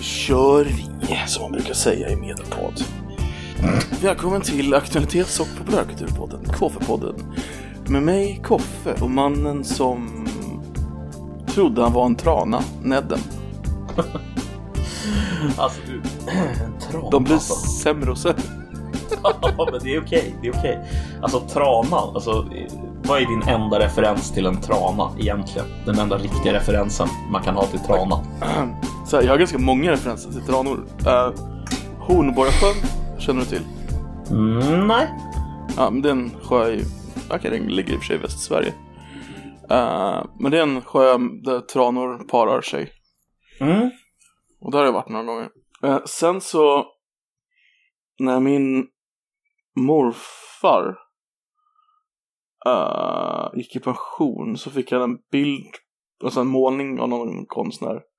kör vi, som man brukar säga i Medelpad. Välkommen till Aktualitets och populärkulturpodden, Koffe-podden. Med mig, Koffe, och mannen som trodde han var en trana, Nedden. Alltså du, en trana De blir alltså. sämre och sämre. Ja, men det är okej, det är okej. Alltså tranan, alltså vad är din enda referens till en trana egentligen? Den enda riktiga referensen man kan ha till trana. Så här, jag har ganska många referenser till tranor. Uh, Hornborgasjön, känner du till? Mm, nej. Ja, men det är en sjö i, okej den ligger i och för sig i Västsverige. Uh, men det är en sjö där tranor parar sig. Mm. Och där har jag varit några gånger. Eh, sen så, när min morfar eh, gick i pension så fick han en bild, alltså en målning av någon konstnär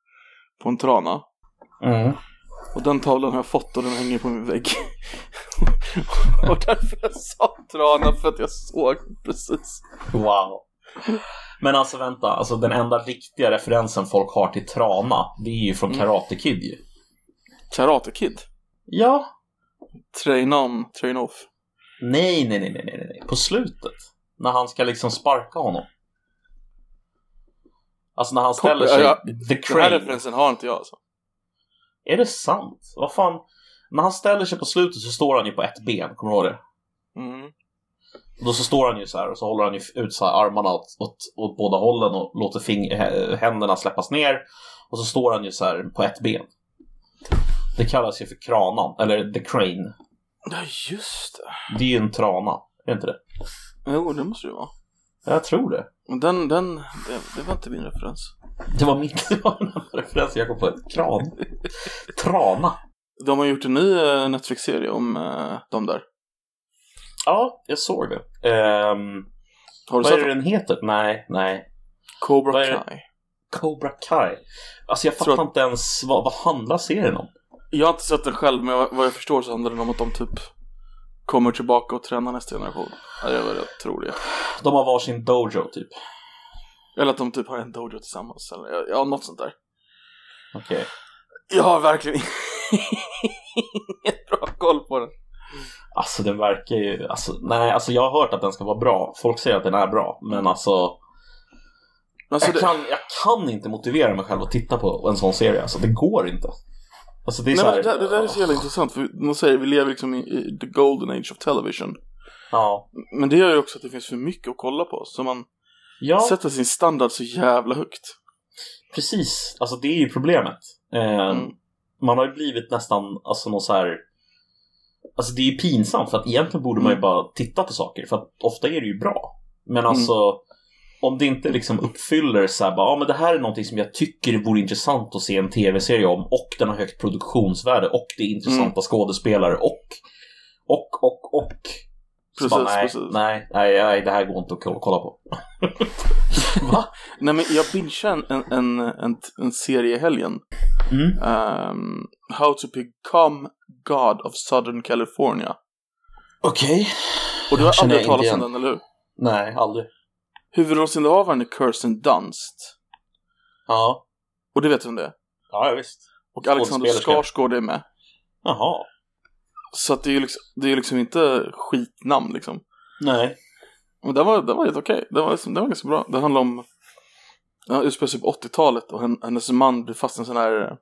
på en trana. Mm. Och den tavlan har jag fått och den hänger på min vägg. och därför jag sa trana för att jag såg precis. Wow. Men alltså vänta, alltså den enda riktiga referensen folk har till trana, det är ju från Karate Kid ju. Karate Kid. Ja. Train on, train off. Nej, nej, nej, nej, nej, nej. På slutet. När han ska liksom sparka honom. Alltså när han ställer sig, Ja, the Den här crane. referensen har inte jag alltså. Är det sant? Vad fan? När han ställer sig på slutet så står han ju på ett ben, kommer du ihåg det? Mm. Och då så står han ju så här och så håller han ju ut så här armarna åt, åt, åt båda hållen och låter fing- händerna släppas ner. Och så står han ju så här på ett ben. Det kallas ju för kranan, eller the crane. Ja, just det. Det är ju en trana, är inte det? Jo, det måste det vara. Jag tror det. Den, den, det, det var inte min referens. Det var min referens jag kom på. Kran. Trana. De har gjort en ny eh, Netflix-serie om eh, de där. Ja, jag såg det. Ehm, Har du vad är sett det den? heter? Nej, nej. Cobra vad är det? Kai. Cobra Kai. Alltså jag Tror fattar att- inte ens vad, vad handlar serien om? Jag har inte sett den själv, men vad vad jag förstår så handlar den om att de typ kommer tillbaka och tränar nästa generation. Ja, det är vad jag tror det. De har varsin dojo typ. Eller att de typ har en dojo tillsammans. Eller ja, något sånt där. Okej. Jag har verkligen ingen bra koll på den. Alltså den verkar ju, alltså nej, alltså jag har hört att den ska vara bra. Folk säger att den är bra, men alltså, Alltså, jag, det, kan, jag kan inte motivera mig själv att titta på en sån serie. Alltså det går inte. Alltså det är nej, här, det, det där är så jävla intressant, för de säger vi lever liksom i, i the golden age of television. Ja. Men det gör ju också att det finns för mycket att kolla på, så man Ja, sätter sin standard så jävla högt. precis. Alltså det är ju problemet. Eh, Mm. Man har ju blivit nästan, alltså någon så här Alltså det är ju pinsamt för att egentligen borde man ju Mm. bara titta på saker för att ofta är det ju bra. Men alltså om det inte liksom uppfyller så här bara, ja men det här är någonting som jag tycker vore intressant att se en tv-serie om och den har högt produktionsvärde och det är intressanta Mm. skådespelare och och och och Precis, bara, nej, precis. nej, nej, nej, det här går inte att ko- kolla på. Va? Nej men jag bingeade en, en, en, en, en serie i helgen. Mm. Ehm, How to become God of Southern California. Okej. Och du har aldrig hört talas om den, eller hur? Nej, aldrig. Huvudrollsinnehavaren är Kirsten Dunst. Ja. Och det vet du vem det? Ja, ja visst. Och Alexander. Skarsgård är med. Jaha. Så att det är ju liksom, det är liksom inte skitnamn liksom. Nej. Men det var, det var helt okej. Det, var, det var ganska bra. Det handlar om... Den utspelar sig på 80-talet och hen- hennes man blir fast i en sån här eh,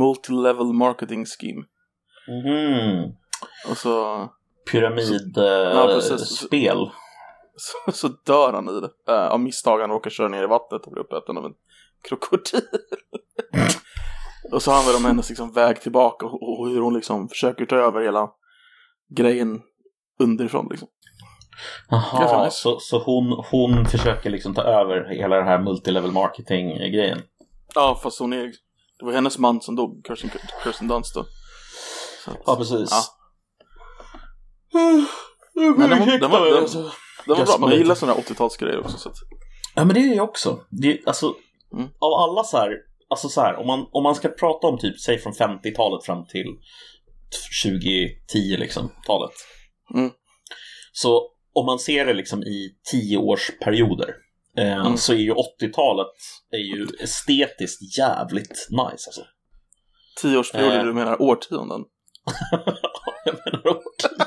multi-level marketing scheme. Mhm. Och så, Ja, precis. Pyramidspel. så, så dör han i det. Uh, av misstag, han råkar köra ner i vattnet och blir uppäten av en krokodil. och så handlar det om hennes liksom, väg tillbaka och, och hur hon liksom försöker ta över hela grejen underifrån liksom. Jaha, så, så hon, hon försöker liksom ta över hela den här multilevel marketing-grejen. Ja, fast hon är... Det var hennes man som dog, Kirsten, Kirsten Dunst då. Så Ja, precis. Ja. Men den var, den var, den, Alltså, den var bra, lite. gillar sådana här 80-talsgrejer också så att, Ja, men det är jag också. Det, alltså, Mm. av alla så här, alltså så här, om man, om man ska prata om typ, säg från 50-talet fram till 2010 liksom, talet. Mm. Så om man ser det liksom i tioårsperioder eh, Mm. så är ju 80-talet är ju estetiskt jävligt nice alltså. Tioårsperioder, Eh. du menar årtionden? jag menar årtionden.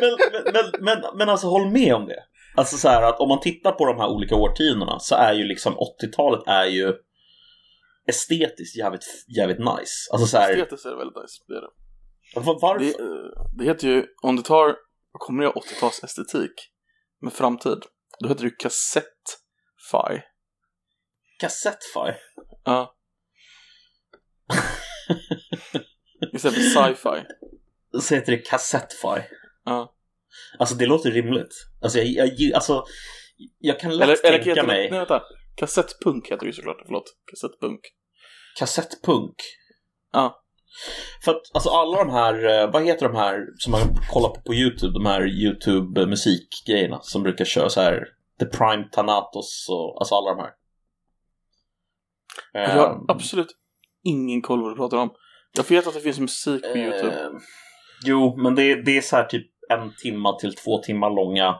Men, men, men, men, alltså håll med om det. Alltså så här att om man tittar på de här olika årtiondena så är ju liksom 80-talet är ju estetiskt jävligt, jävligt nice. Alltså så här, Estetiskt är det väldigt nice. Det, är det. var, varför? Det, eh, det heter ju, om du tar, kommer det 80-tals estetik med framtid, då heter det ju kassett-fi. Kassettfaj? Ja. Istället för sci-fi. Så heter det kassettfaj. Ja. Alltså det låter rimligt. Alltså jag, jag, alltså, jag kan lätt Eller, eller tänka heter det, mig nej vänta. Kassettpunk heter det ju såklart, förlåt. Kassettpunk. kassettpunk. Ja. För att alltså alla de här, eh, vad heter de här som man kollar på på YouTube, de här YouTube-musikgrejerna som brukar köra så här The Prime Thanatos och alltså alla de här. Jag har Ehm, absolut ingen koll vad du pratar om. Jag vet att det finns musik på YouTube. Jo, men det, det är så här typ en timma till två timmar långa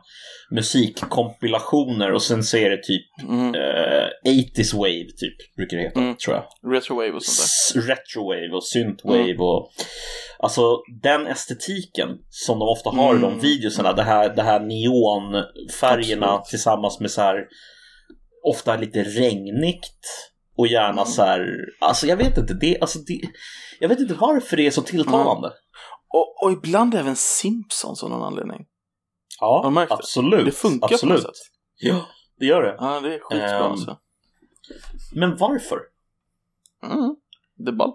musikkompilationer och sen så är det typ Mm. eh, 80s wave typ, brukar det heta, Mm. tror jag. Retrowave och sånt S- Retrowave och synthwave och alltså den estetiken som de ofta har i de Mm. videorna, det här, det här neonfärgerna Absolut. tillsammans med så här ofta lite regnigt och gärna Mm. så här, alltså jag vet inte, det, alltså det, jag vet inte varför det är så tilltalande. Och, och ibland även Simpsons av någon anledning. Ja, det? absolut. Det funkar på absolut. något sätt. Ja, det gör det. Ja, det är skitbra Ehm. alltså. Men varför? Mm. Det är ball.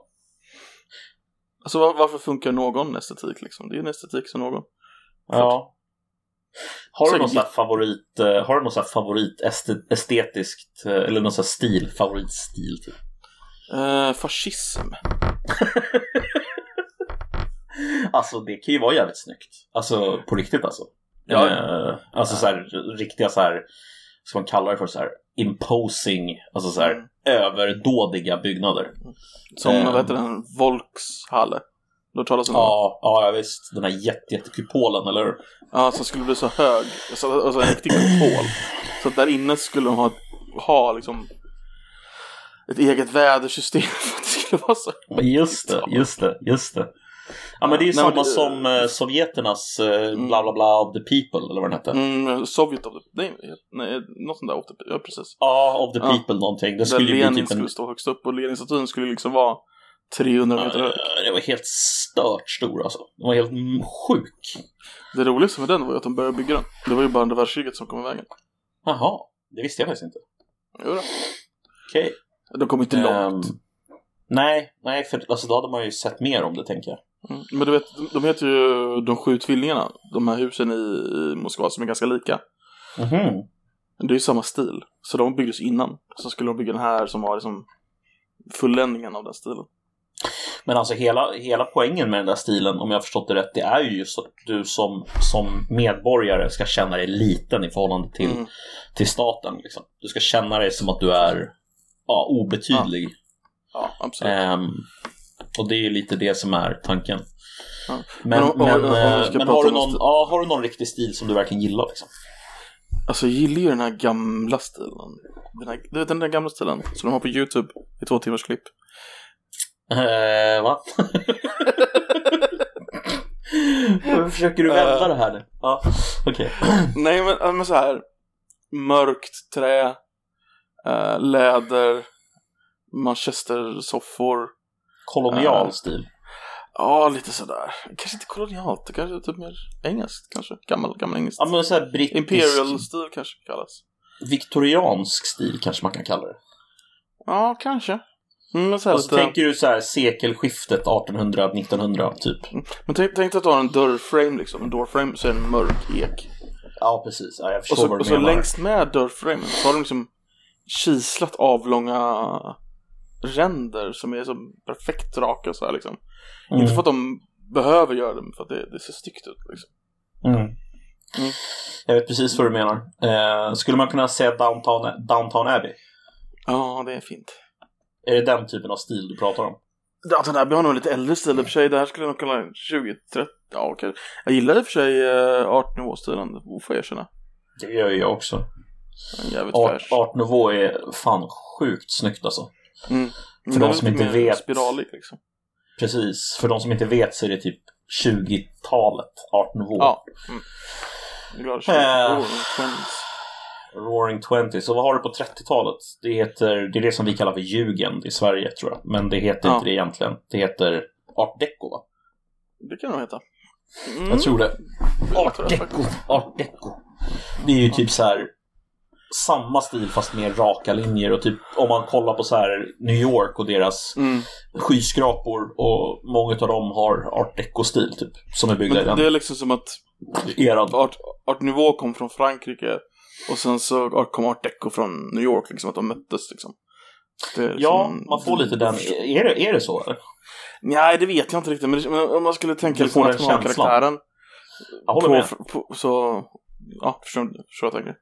Alltså var, varför funkar någon estetik liksom? Det är en estetik som någon. Ja. Har du någon sån favorit, eh, har du någon sån här favorit este- estetiskt, eh, eller någon sån här stil, favoritstil typ? Eh, fascism. Alltså det kan ju vara jävligt snyggt. Alltså på riktigt alltså. Ja. Eh, alltså så här riktiga så här, ska man kalla det för så här imposing, alltså så här Mm. överdådiga byggnader. Som, Ehm. vad heter den? Volkshalle. Du har talat om ja, ja visst. Den här jätte, jättekupolen, eller hur? Ja, som skulle bli så hög. Alltså, alltså en riktig kupol. Så att där inne skulle de ha, ha liksom ett eget vädersystem för att det skulle vara så. Just det, just det, just det. Ja men det är ju Nej, samma det- som eh, Sovjeternas eh, bla bla bla of the people, eller vad den hette. Mm, Sovjet of the... Nej, nej något sånt där of the... Ja, precis. Ja, of the Ja. people någonting. Det Där skulle bli Lenin typ en... skulle stå högst upp och Leninstatyn skulle liksom vara 300 meter hög. Det var helt stört stor alltså. Den var helt sjuk. Det roligaste med den var ju att de började bygga den. Det var ju bara andra världskriget som kom i vägen. Jaha, det visste jag faktiskt inte. Jo då. Okej. De kom inte långt. Ehm, nej, nej, för alltså, då hade man ju sett mer om det tänker jag. Mm. Men du vet, de- heter ju De sju tvillingarna. De här husen i, Moskva som är ganska lika. Mhm. Det är ju samma stil. Så de byggdes innan. Så skulle de bygga den här som var liksom fulländningen av den stilen. Men alltså hela, hela poängen med den där stilen, om jag har förstått det rätt, det är ju just att du som, som medborgare ska känna dig liten i förhållande till, Mm. till staten. Liksom. Du ska känna dig som att du är ja, obetydlig. Ja, absolut. Ehm, och det är ju lite det som är tanken. Ja. Men, Men men, eh, men har, du någon, stil- ja, har du någon riktig stil som du verkligen gillar? Liksom? Alltså jag gillar ju den här gamla stilen. Den här, du vet den där gamla stilen som de har på YouTube i två timmars klipp. Eh, va? Hur försöker du vända Eh. det här nu? Ja, okej. Nej men, men så här. Mörkt trä, eh, läder, manchestersoffor. Kolonial stil. Ja, lite sådär. Kanske inte kolonialt, det kanske är typ mer engelskt kanske. Gammal, gammal engelskt. Ja, men så här brittisk, Imperial-stil kanske kallas. viktoriansk stil kanske man kan kalla det. Ja, kanske. Mm, men så Och så lite... tänker du så här sekelskiftet 1800-1900 typ. Men tänk, tänk dig att du har en dörrframe liksom. En doorframe så är det en mörk ek. Ja, precis. Ja, jag Och förstår så, vad du och så menar. längst med dörrframen så har de liksom kislat avlånga ränder som är så perfekt raka så här liksom. Mm. Inte för att de behöver göra det, men för att det, det ser styggt ut liksom. Mm. Mm. Jag vet precis vad du menar. Eh, skulle man kunna säga Downtown, Downtown Abbey? Ja, det är fint. Är det den typen av stil du pratar om? Den här har nog lite äldre stil i och för sig. Det här skulle jag nog kalla 20-30. Ja, okej. Jag gillar i och för sig uh, art nouveau-stilen, får jag erkänna. Det gör jag också. Art. Art Nouveau är fan sjukt snyggt alltså. Mm. För de som inte vet. Spiralig liksom. Precis, för de som inte vet så är det typ 20-talet, Art Nouveau. Ja. Mm. Eh. Roaring Twenties. Och vad har du på 30-talet? Det heter, det är det som vi kallar för Jugend i Sverige tror jag. Men det heter Ja. inte det egentligen. Det heter Art Deco va? Det kan det nog heta. Mm. Jag tror det. Art Deco. Art Deco. Det är ju typ så här samma stil fast med raka linjer och typ om man kollar på så här New York och deras Mm. skyskrapor och många av dem har art deco-stil typ som är byggda i den det är liksom som att eran. Art, Art Nouveau kom från Frankrike och sen så kom Art Deco från New York, liksom att de möttes liksom. Är Ja, liksom- man får lite den. Är det, är det så eller? Nej, det vet jag inte riktigt, men, det, men om man skulle tänka Du liksom den nationalkaraktären Jag håller på, med. på, så, ja, förstår, förstår jag tänker.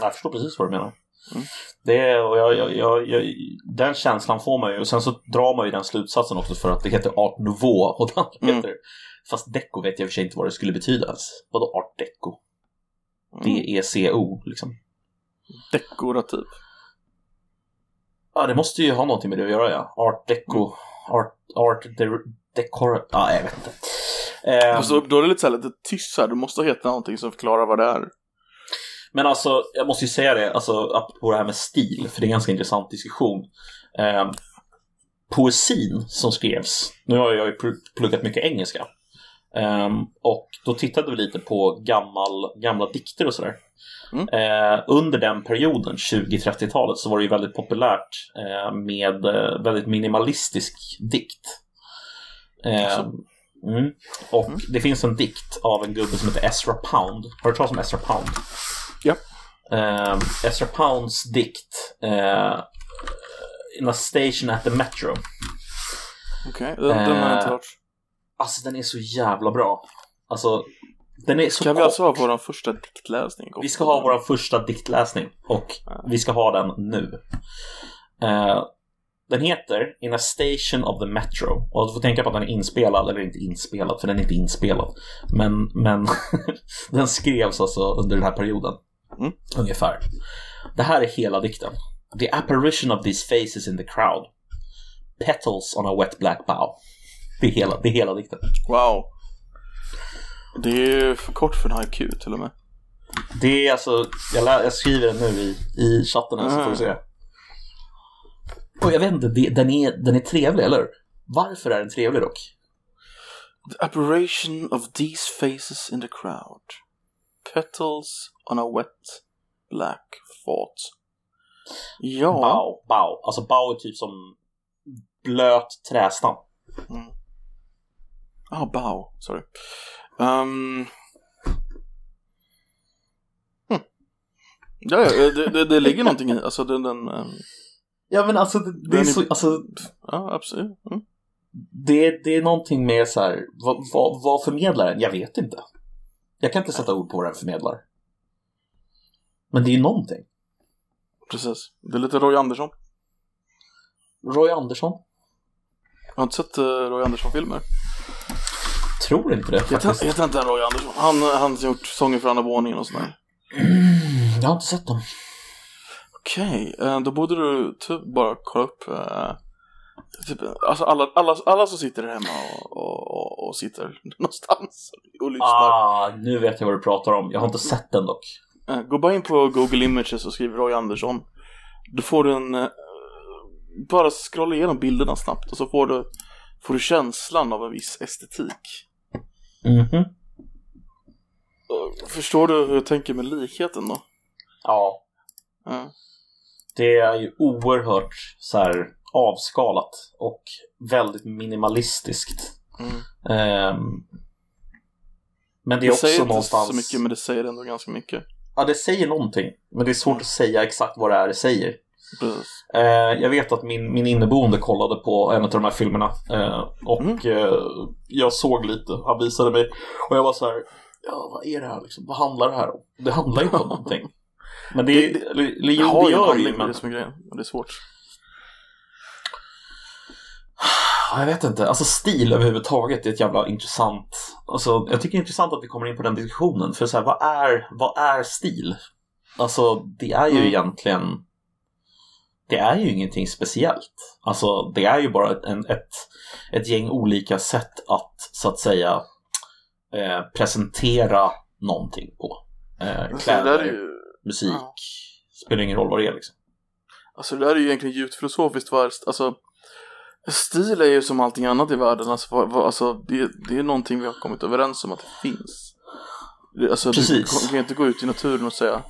Jag förstår precis vad du menar. Mm. Det är, och jag, jag, jag, jag, den känslan får man ju. Och sen så drar man ju den slutsatsen också för att det heter Art Nouveau och det Mm. heter Fast deco vet jag i och för sig inte vad det skulle betyda. Vadå Art Deco? Mm. D-E-C-O liksom. Dekorativ. Ja, det måste ju ha någonting med det att göra ja. Art Deco. Art, art de- decor... Ja, jag vet inte. Ehm, Fast då, då är det lite så här, lite tyst här, du måste heta någonting som förklarar vad det är. Men alltså, jag måste ju säga det, alltså apropå det här med stil, för det är en ganska intressant diskussion. Eh, poesin som skrevs, nu har jag ju pl- pluggat mycket engelska, Ehm, och då tittade vi lite på gammal, gamla dikter och sådär. Mm. Eh, under den perioden, 20-30-talet, så var det ju väldigt populärt eh, med eh, väldigt minimalistisk dikt. Eh, Alltså. mm. Och Mm. det finns en dikt av en gubbe som heter Ezra Pound. Har du talat om Ezra Pound? Ja. Eh, Ezra Pounds dikt eh, In a station at the metro. Okej, den, den har jag inte Eh, hört. Alltså den är så jävla bra. Alltså, den är så Kan vi kort. alltså ha vår första diktläsning? Vi ska ha vår första diktläsning och vi ska ha den nu. Eh, den heter In a station of the metro. Och du får tänka på att den är inspelad, eller inte inspelad, för den är inte inspelad. Men, men den skrevs alltså under den här perioden. Mm. Ungefär. Det här är hela dikten. The apparition of these faces in the crowd. Petals on a wet black bough. Det är hela, det är hela dikten. Wow. Det är för kort för en haiku till och med. Det är alltså, jag, lä- jag skriver den nu i, i chatten här så får du se. Och jag vet inte, det, den, är, den är trevlig, eller? Varför är den trevlig dock? The apparition of these faces in the crowd. Petals on a wet black fort. Ja. Bao, bao. Alltså bao är typ som blöt trästam. Ah, bow. Sorry. Um... Hm. Ja, ja, det, det, det ligger någonting i. Alltså den... den ehm, Ja men alltså det, det är- så, alltså ja, absolut. Mm. det, det är någonting med så här, vad, vad, vad förmedlar den? Jag vet inte. Jag kan inte sätta ord på vad den förmedlar. Men det är ju någonting. Precis. Det är lite Roy Andersson. Roy Andersson? Jag har inte sett uh, Roy Andersson-filmer. Tror inte det faktiskt. inte han Roy Andersson? Han, han har gjort sånger för andra våningen och sådär. Jag har inte sett dem. Okej, eh, då borde du typ bara kolla upp eh, typ, alltså alla, alla, alla som sitter hemma och, och, och, sitter någonstans och lyssnar. Ah, nu vet jag vad du pratar om. Jag har inte sett den dock. Eh, Gå bara in på Google Images och skriv Roy Andersson. Då får du en... eh, Bara scrolla igenom bilderna snabbt och så får du, får du känslan av en viss estetik. Mhm. Eh, Förstår du hur jag tänker med likheten då? Ja. Ja. Det är ju oerhört så här avskalat och väldigt minimalistiskt. Mm. Ehm, men det Det, är också säger inte någonstans... så mycket men det säger ändå ganska mycket. Ja, det säger någonting. Men det är svårt att säga exakt vad det är det säger. Eh, jag vet att min, min inneboende kollade på en av de här filmerna. Eh, och Mm. eh, jag såg lite. Han visade mig. Och jag var så här. Ja, vad är det här liksom? Vad handlar det här om? Det handlar inte om någonting. Men det, Det- har det det ju. med Men det som är grejen. Men det är svårt. Ja, Jag vet inte, alltså stil överhuvudtaget är ett jävla intressant Alltså jag tycker det är intressant att vi kommer in på den diskussionen För så här, vad är, vad är stil? Alltså det är ju Mm. egentligen det är ju ingenting speciellt. Alltså det är ju bara ett, en, ett, ett gäng olika sätt att så att säga eh, presentera någonting på. Eh, Alltså, kläder, ju, musik, ja. spelar ingen roll vad det är liksom. alltså det där är ju egentligen djupt filosofiskt. Vad, alltså, stil är ju som allting annat i världen. Alltså, alltså, det, det är någonting vi har kommit överens om att det finns. Alltså, Precis. Du kan inte gå ut i naturen och säga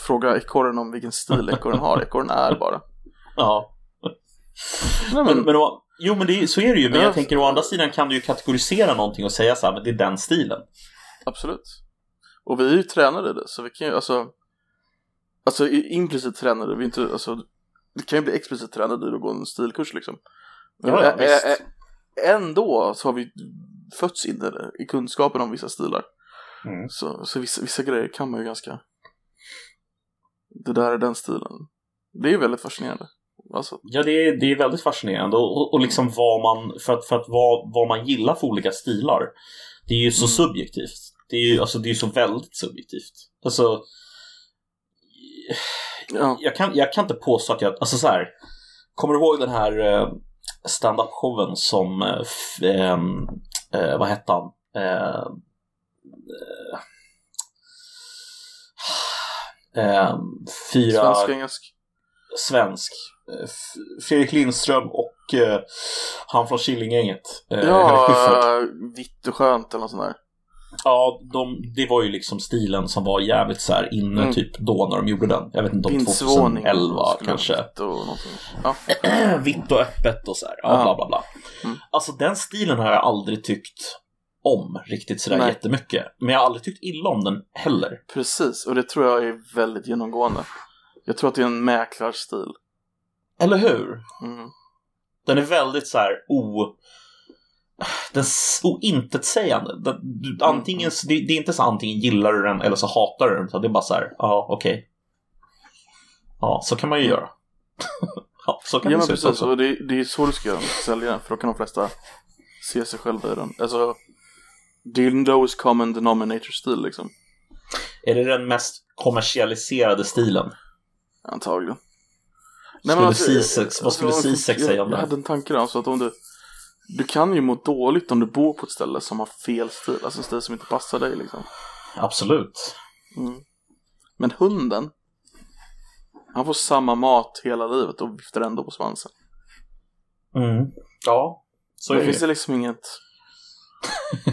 fråga ekorren om vilken stil ekorren har. Ekorren är bara. Ja. Nej, Men, men, men, å- jo, men det, så är det ju. Men Ja. jag tänker å andra sidan kan du ju kategorisera någonting och säga så här, men det är den stilen. Absolut. Och vi är ju tränare i det, så vi kan ju alltså Alltså implicit tränare, vi är inte, alltså Det kan ju bli explicit tränare i att gå en stilkurs liksom Ja, ja, ä- visst. ä- ä- Ändå så har vi fötts in i i kunskapen om vissa stilar Mm. Så, så vissa, vissa grejer kan man ju ganska Det där är den stilen Det är ju väldigt fascinerande Alltså, Ja, det är, det är väldigt fascinerande. Och, och, liksom vad man, för att, för att vad, vad man gillar för olika stilar, det är ju så Mm. subjektivt. Det är ju alltså, det är så väldigt subjektivt. Alltså, ja, jag kan, jag kan inte påstå att jag, alltså så här, kommer du ihåg den här eh, stand-up-showen som, eh, ehm, eh, vad hette han? Eh, eh, eh, fyra svensk, engelsk svensk. Eh, Fredrik Lindström och han från Killinggänget. Ja, vitt och skönt eller något sånt där ja de, det var ju liksom stilen som var jävligt så här inne Mm. typ då när de gjorde den. Jag vet inte om Vindsvåning 2011 skulle kanske. och. Ja, Vitt och öppet och så här. Ja, Ja. bla bla bla. Mm. Alltså den stilen har jag aldrig tyckt om riktigt sådär Nej. jättemycket. Men jag har aldrig tyckt illa om den heller. Precis, och det tror jag är väldigt genomgående. Jag tror att det är en mäklarstil. Eller hur? Mm. Den är väldigt så här o... Den är s- ointetsägande. Den, du, antingen, det, det är inte så antingen gillar du den eller så hatar du den. utan Det är bara så här, ja okej. Ja, så kan man ju göra. ja, så kan Ja det se ut också. och det, det är så du ska göra, sälja den, för då kan de flesta se sig själva i den. Alltså, det är en lowest common denominator-stil liksom, Är det den mest kommersialiserade stilen? antagligen. Skulle alltså, Zizek- vad skulle om- Zizek säga om det? Jag hade en tanke där, alltså att om du Du kan ju må dåligt om du bor på ett ställe som har fel stil, alltså en stil som inte passar dig liksom. Absolut. Mm. Men hunden Han får samma mat hela livet och viftar ändå på svansen. Mm. Ja, så Då är finns det. det liksom inget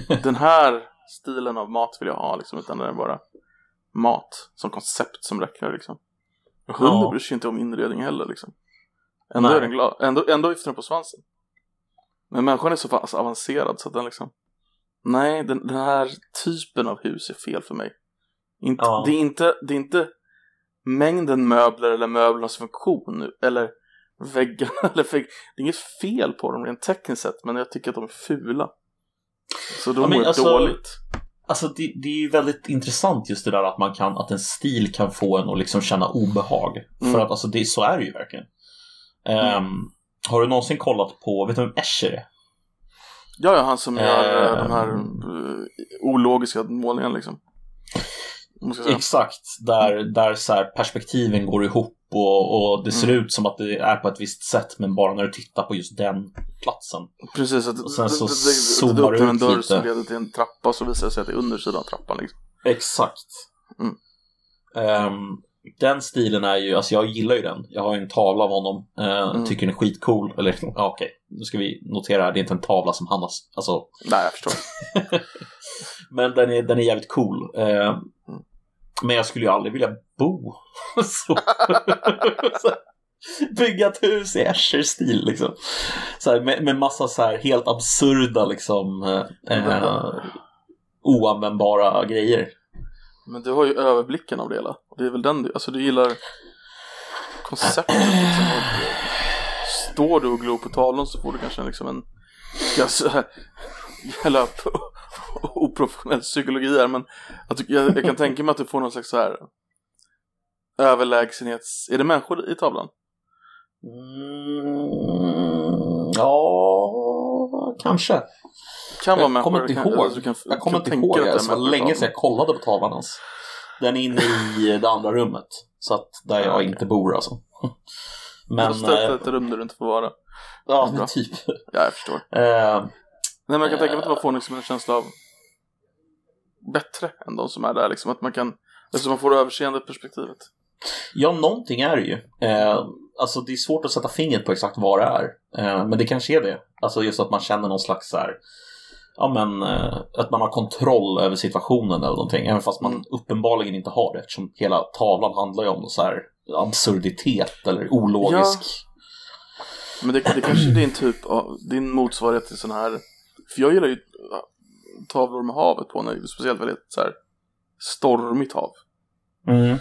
Den här stilen av mat vill jag ha liksom, utan det är bara mat som koncept som räcker liksom. Hunden Ja. bryr sig inte om inredning heller liksom. Ändå Nej. är den glad, ändå, ändå viftar den på svansen. Men människan är så pass avancerad så att den liksom Nej, den, den här typen av hus är fel för mig. Inte, Ja. det, är inte, det är inte mängden möbler eller möblernas funktion eller väggarna eller vägg. Det är inget fel på dem rent tekniskt sett, men jag tycker att de är fula. Så då Ja, mår alltså- dåligt. Alltså det, det är ju väldigt intressant just det där att man kan, att en stil kan få en att liksom känna obehag. Mm. För att alltså det, så är det ju verkligen. Ehm, har du någonsin kollat på, vet du vem Escher är? Ja, ja, han som gör eh, de här eh, ologiska målningarna liksom. Exakt, där, där så här perspektiven går ihop och, och det ser Mm. ut som att det är på ett visst sätt men bara när du tittar på just den platsen. Precis, att Och sen så zoomar det öppnar en ut dörr lite. som leder till en trappa så visar det sig att det är undersidan av trappan liksom. Exakt. Mm. Ehm, den stilen är ju, alltså jag gillar ju den. Jag har ju en tavla av honom. Uh, Mm. Tycker den är skitcool. Eller ja, okej, nu ska vi notera här, det är inte en tavla som han har, alltså, Nej, jag förstår. men den är, den är jävligt cool. Ehm, Mm. Men jag skulle ju aldrig vilja bo så. så Bygga ett hus i Escher-stil liksom. Så här, med, med massa så här helt absurda liksom eh, eh, oanvändbara grejer. Men du har ju överblicken av det hela. Och det är väl den du, alltså du gillar konceptet liksom. Och står du och glor på tavlan så får du kanske liksom en ganska jävla oprofessionell psykologi här men att du, jag, jag kan tänka mig att du får någon slags så här överlägsenhets... Är det människor i tavlan? Mm, ja, kanske. Kan vara Jag kommer inte ihåg. alltså, du kan, Jag kommer inte ihåg. Det det var länge sedan jag kollade på tavlan ens. Den är inne i det andra rummet. Så att där jag Ja, okej. inte bor alltså. Men, Ställ eh, ett rum där du inte får vara. ja, men typ. Ja, jag förstår. Eh, Nej, men jag kan tänka mig att det var få liksom en känsla av bättre än de som är där. Liksom. Att man kan, eftersom man får överseende perspektivet. Ja, någonting är det ju. Eh, alltså det är svårt att sätta fingret på exakt vad det är. Eh, men det kanske är det. Alltså just att man känner någon slags så här, ja men eh, att man har kontroll över situationen eller någonting. Även fast man Mm. uppenbarligen inte har det eftersom hela tavlan handlar ju om någon så här absurditet eller ologisk. Men det, det kanske är din typ av, din motsvarighet till sån här, för jag gillar ju ja, tavlor med havet på, när, speciellt väldigt så här stormigt hav. Mm.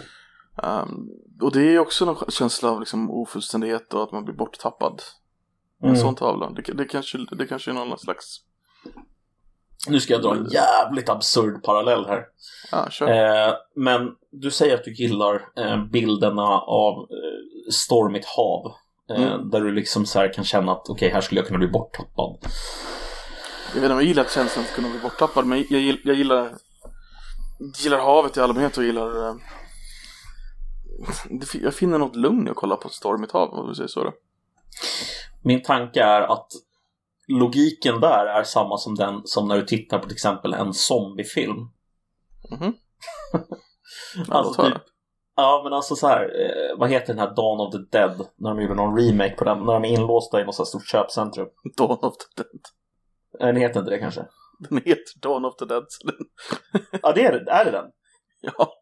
Ehm, och det är också en känsla av liksom ofullständighet och att man blir borttappad. En Mm. sån tavla. Det, det, kanske, det kanske är någon slags, Nu ska jag dra en jävligt absurd parallell här. ja kör. Eh, men du säger att du gillar eh, bilderna av eh, stormigt hav. Eh, Mm. Där du liksom så kan känna att okej, här skulle jag kunna bli borttappad. Jag vet inte om jag gillar känslan att kunna bli borttappad, men jag, gill- jag gillar gillar havet i allmänhet och gillar eh, jag finner något lugn i att kolla på ett stormigt hav, om vi säger så då. Min tanke är att logiken där är samma som den som när du tittar på till exempel en zombiefilm. Mhm. Ja, Alltså typ, ja men alltså så här, eh, vad heter den här Dawn of the Dead? När de gjorde någon remake på den, när de är inlåsta i något så här stort köpcentrum. Dawn of the Dead. Eh, Den heter inte det kanske? Den heter Dawn of the Dead. Ja det är det, är det den? Ja,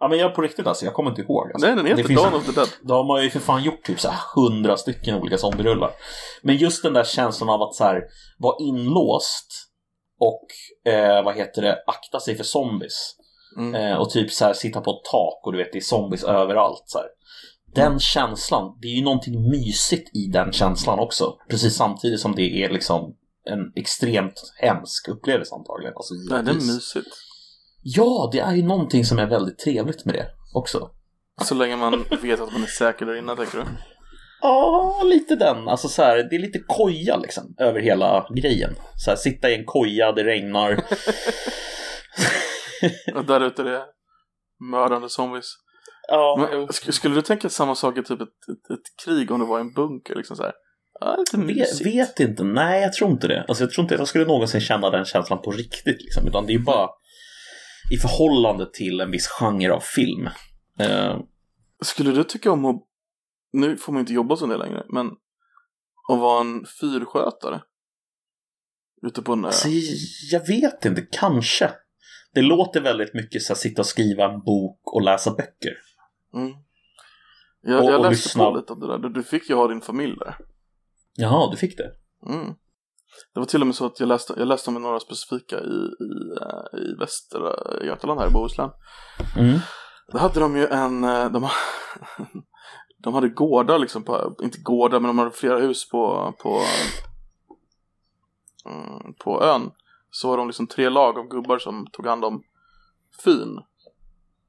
Ja men jag på riktigt alltså, jag kommer inte ihåg. Alltså. nej den heter Det Dawn of the Dead. Då har man ju för fan gjort typ så hundra stycken olika zombierullar. Men just den där känslan av att så här vara inlåst och eh, vad heter det, akta sig för zombies. Mm. Eh, och typ så här sitta på ett tak och du vet det är zombies överallt. Så här. Den känslan, det är ju någonting mysigt i den känslan också. Precis samtidigt som det är liksom en extremt hemsk upplevelse antagligen. Alltså, Nej, det är mysigt. Ja, det är ju någonting som är väldigt trevligt med det också. Så länge man vet att man är säker där inne, tänker du? Ja, lite den. Alltså så här, det är lite koja liksom över hela grejen. Så här, sitta i en koja, det regnar. Och där ute är det mördande zombies. ja, Men, sk- skulle du tänka samma sak i typ ett, ett, ett krig om det var en bunker? Liksom så här? Ja, lite vet, vet inte. Nej, jag tror inte det. Alltså, jag tror inte att jag skulle någonsin känna den känslan på riktigt. Liksom. Utan det är ju bara i förhållande till en viss genre av film. Eh, Skulle du tycka om att, nu får man inte jobba som det längre, men att vara en fyrskötare? Ute på en alltså, jag vet inte, kanske. Det låter väldigt mycket så här, sitta och skriva en bok och läsa böcker. Mm. Jag, Och- jag och läste lyssna. på lite av det där, du, du fick ju ha din familj där. Jaha, du fick det? Mm. Det var till och med så att jag läste, jag läste om några specifika i, i, eh, i Västra Götaland här i Bohuslän. Mm. Då hade de ju en, eh, de, de hade gårdar liksom på, inte gårdar men de hade flera hus på, på, mm, på ön. Så var de liksom tre lag av gubbar som tog hand om fyn.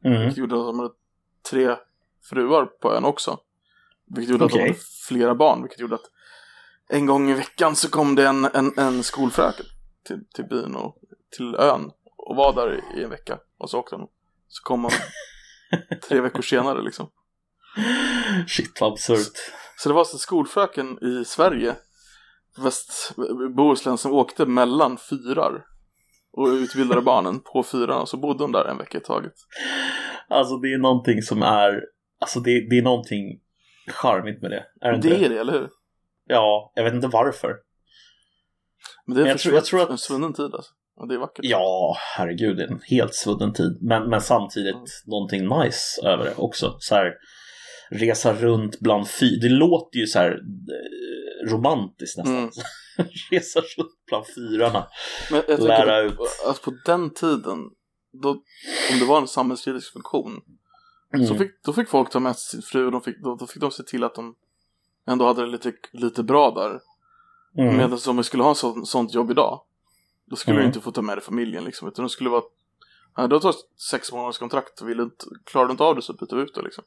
Mm. Vilket gjorde att de hade tre fruar på ön också. Vilket gjorde att Okej. de hade flera barn. Vilket gjorde att en gång i veckan så kom det en, en, en skolfröken till, till byn och till ön. Och var där i en vecka. Och så åkte hon. Så kom hon tre veckor senare liksom. Shit vad absurt. Så det var alltså skolfröken i Sverige, väst, Bohuslän, som åkte mellan fyrar. Och utbildade barnen på fyrarna. Och så bodde hon där en vecka i taget. Alltså det är någonting som är, alltså det, det är någonting charmigt med det. Är det inte Det är det, eller hur? Ja, jag vet inte varför. Men det är Jag jag tror- jag tror att- en svunnen tid alltså. Och det är vackert. Ja, herregud, det är en helt svunnen tid. Men, men samtidigt Mm. någonting nice över det också. Så här, resa runt bland fyr. Det låter ju så här eh, romantiskt nästan. Mm. resa runt bland fyrarna. Men jag Lära ut. alltså på den tiden, då, om det var en samhällskritisk funktion, Mm. så fick, då fick folk ta med sig sin fru och de fick, då, då fick de se till att de ändå hade det lite, lite bra där. mm. Medan om vi skulle ha ett sånt, jobb idag, då skulle Mm. du inte få ta med dig familjen liksom, utan det skulle vara Ja, du har tagit sex månaders kontrakt vill inte, klarar du inte av det så byter vi ut det liksom.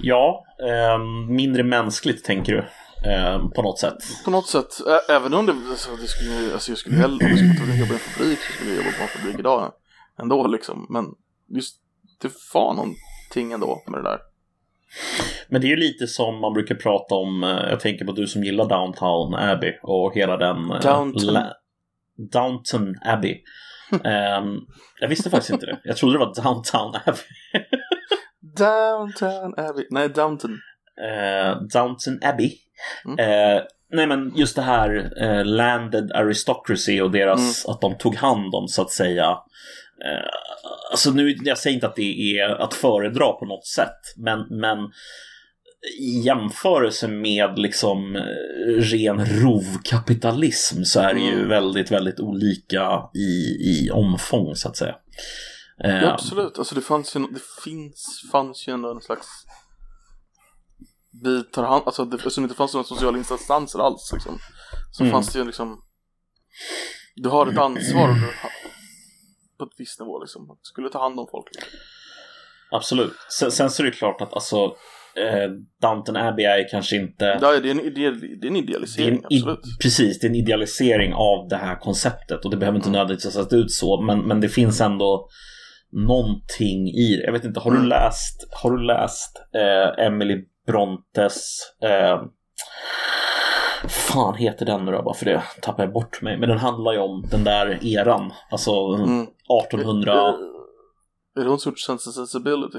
Ja, ehm, mindre mänskligt tänker du. ehm, på något sätt. På något sätt, ä- även om det, alltså, det skulle, alltså jag skulle hellre, om jag skulle jobba i en fabrik så skulle jag jobba på en fabrik idag ändå liksom. Men just, det var någonting ändå med det där. Men det är ju lite som man brukar prata om, eh, jag tänker på du som gillar Downtown Abbey och hela den... Downton. la- Downton Abbey. Ehm, jag visste faktiskt inte det. Jag trodde det var Downtown Abbey. Downtown Abbey. Nej, Downton. Eh, Downton Abbey. Mm. Eh, nej men just det här eh, landed aristocracy och deras, Mm. att de tog hand om så att säga. Eh, alltså nu, jag säger inte att det är att föredra på något sätt, men, men i jämförelse med liksom eh, ren rovkapitalism så är det ju Mm. väldigt, väldigt olika i, i omfång så att säga. Eh, Ja, absolut. Alltså det fanns ju, det finns, fanns ju ändå en slags vi tar hand, alltså det, eftersom det inte fanns några sociala instanser alls liksom, så Mm. fanns det ju liksom du har ett ansvar och du på ett visst nivå liksom, att skulle ta hand om folk. Liksom. Absolut. Sen, sen så är det klart att alltså eh, Downton Abbey är kanske inte... Ja, det är en, ideal, det är en det är idealisering, en, i, precis, det är en idealisering av det här konceptet och det behöver inte Mm. nödvändigtvis ha sett ut så, men, men det finns ändå någonting i det. Jag vet inte, har du Mm. läst, har du läst eh, Emily Brontes eh, fan heter den nu då, bara för det tappar jag bort mig. Men den handlar ju om den där eran, alltså Mm. 1800... Är det hon som gjort Sense Sensibility?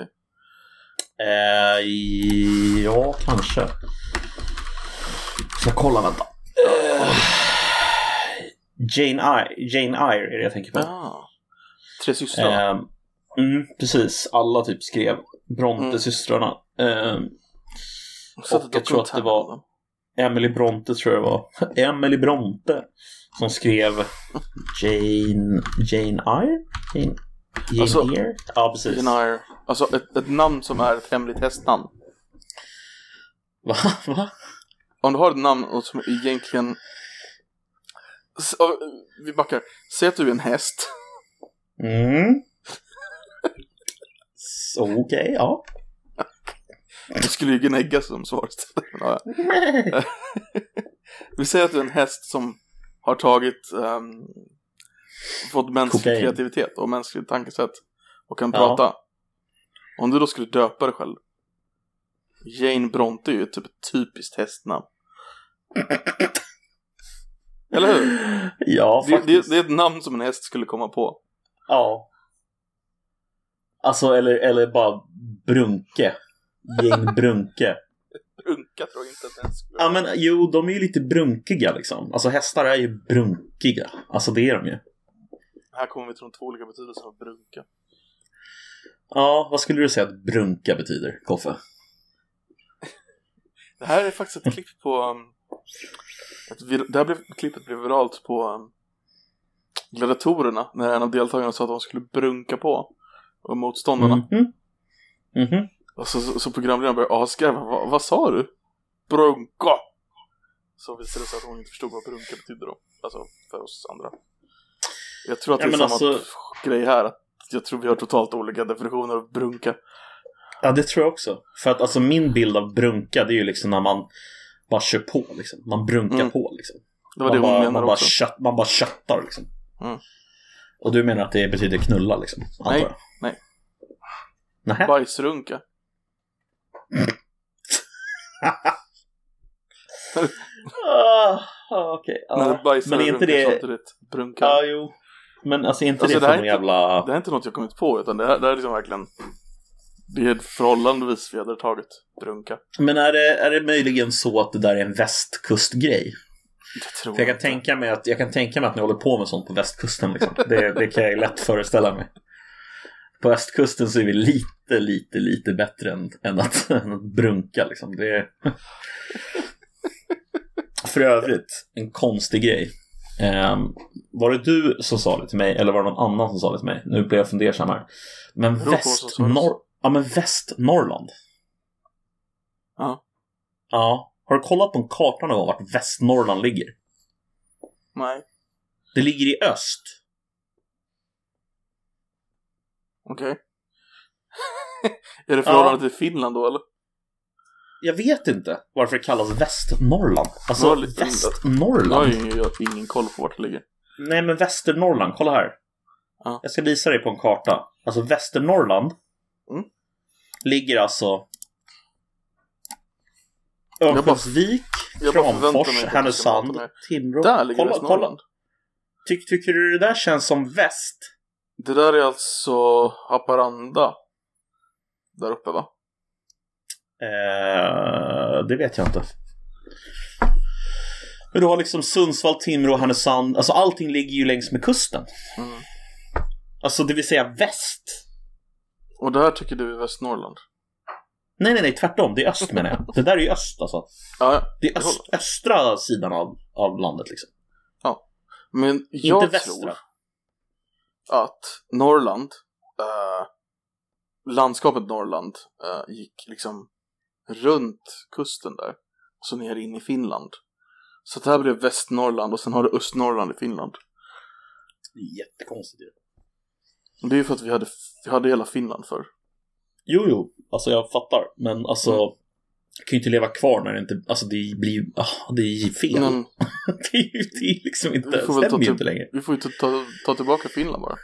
Eh, ja, kanske. Ska jag kolla, vänta. Eh, Jane, Eyre, Jane Eyre är det jag tänker på. Ja. Tre systrar? Eh, mm, precis, alla typ skrev Bronte-systrarna. Eh, Så och jag tror att det var- Emily Bronte tror jag det var. Emily Bronte som skrev Jane, Jane Eyre? Jane, Jane Alltså, Eyre? Ja, precis. Jane Eyre. Alltså ett, ett namn som är ett hemligt hästnamn. Va? Va? Om du har ett namn och som egentligen... Vi backar. Säg att du är en häst. Mm. Okej, ja. Du skulle ju gnägga som svar ja. Vi säger att du är en häst som har tagit ehm, fått mänsklig Kokain. kreativitet och mänskligt tankesätt och kan Ja. prata. Om du då skulle döpa dig själv. Jane Bronte är ju typ ett typiskt hästnamn. Eller hur? Ja, Det, det, faktiskt. det är ett namn som en häst skulle komma på. Ja. Alltså, eller, eller bara Brunke. Gäng Brunke. Brunka tror jag inte att den skulle Ja, men jo, de är ju lite brunkiga liksom. Alltså hästar är ju brunkiga. Alltså det är de ju. Här kommer vi till de två olika betydelserna av brunka. Ja, vad skulle du säga att brunka betyder, Koffe? Det här är faktiskt ett klipp på... Um, ett, det här blev, klippet blev viralt på um, Gladiatorerna när en av deltagarna sa att de skulle brunka på och motståndarna. Mhm. Mhm. Och så, så, så programledaren började asgarva. Vad, vad sa du? Brunka! Så visade det sig att hon inte förstod vad brunka betydde då. Alltså för oss andra. Jag tror att Ja, det är men samma alltså- grej här. Att jag tror vi har totalt olika definitioner av brunka. Ja, det tror jag också. För att alltså min bild av brunka, det är ju liksom när man bara kör på liksom. Man brunkar Mm. på liksom. Det var man, det hon bara, menade man, bara också. kött, man bara köttar liksom. Mm. Och du menar att det betyder knulla liksom? Nej, nej. Nähä? Bajsrunka. Ah, ah, Okej, När ja. du bajsar Men är inte det... samtidigt. Brunka. Ja, jo. Men alltså inte Alltså, det det för någon är inte- jävla... Det är inte något jag kommit på utan det här, det här är liksom verkligen Det är förhållandevis vedertaget brunka. Men är det, är det möjligen så att det där är en västkustgrej? Det tror För jag kan, inte. tänka mig att, jag kan tänka mig att ni håller på med sånt på västkusten. Liksom. Det, det kan jag lätt föreställa mig. På västkusten så är vi lite, lite, lite bättre än, än, att, än att brunka. Liksom. Det är... För övrigt, en konstig grej. Ehm, var det du som sa det till mig eller var det någon annan som sa det till mig? Nu blir jag fundersam här. Men. Västnorr... Ja, men Västnorrland. Ja. Ja. Har du kollat på en karta någon gång vart Västnorrland ligger? Nej. Det ligger i öst. Okej. är det förhållande till Finland då eller? Jag vet inte varför det kallas Västnorrland. Alltså lite- Jag har Västnorrland. ju ingen, koll på vart det ligger. Nej men Västernorrland, kolla här. Ja. Jag ska visa dig på en karta. Alltså Västernorrland Mm. ligger alltså Örnsköldsvik, Kramfors, Härnösand. Timrå. Där ligger kolla, kolla. Västernorrland. Tyck, tycker du det där känns som väst? Det där är alltså Haparanda. Där uppe va? Eh, det vet jag inte. Men du har liksom Sundsvall, Timrå, Härnösand. Alltså allting ligger ju längs med kusten. Mm. Alltså det vill säga väst. Och det här tycker du är Västernorrland? Nej, nej, nej, tvärtom. Det är öst menar jag. Det där är ju öst alltså. Ja, ja. Det är öst, östra sidan av, av landet liksom. Men jag Inte västra. tror att Norrland, eh, landskapet Norrland eh, gick liksom runt kusten där. Och så ner in i Finland. Så det här blev Västnorrland och sen har du Östnorrland i Finland. Det är jättekonstigt ju. Det är ju för att vi hade, vi hade hela Finland för. Jo, jo, alltså jag fattar. Men alltså, Mm. Jag kan ju inte leva kvar när det inte, alltså det blir ah, det är fel. Men det, är det är liksom inte, Vi får väl ta inte längre. vi får ju ta, ta, ta tillbaka Finland bara.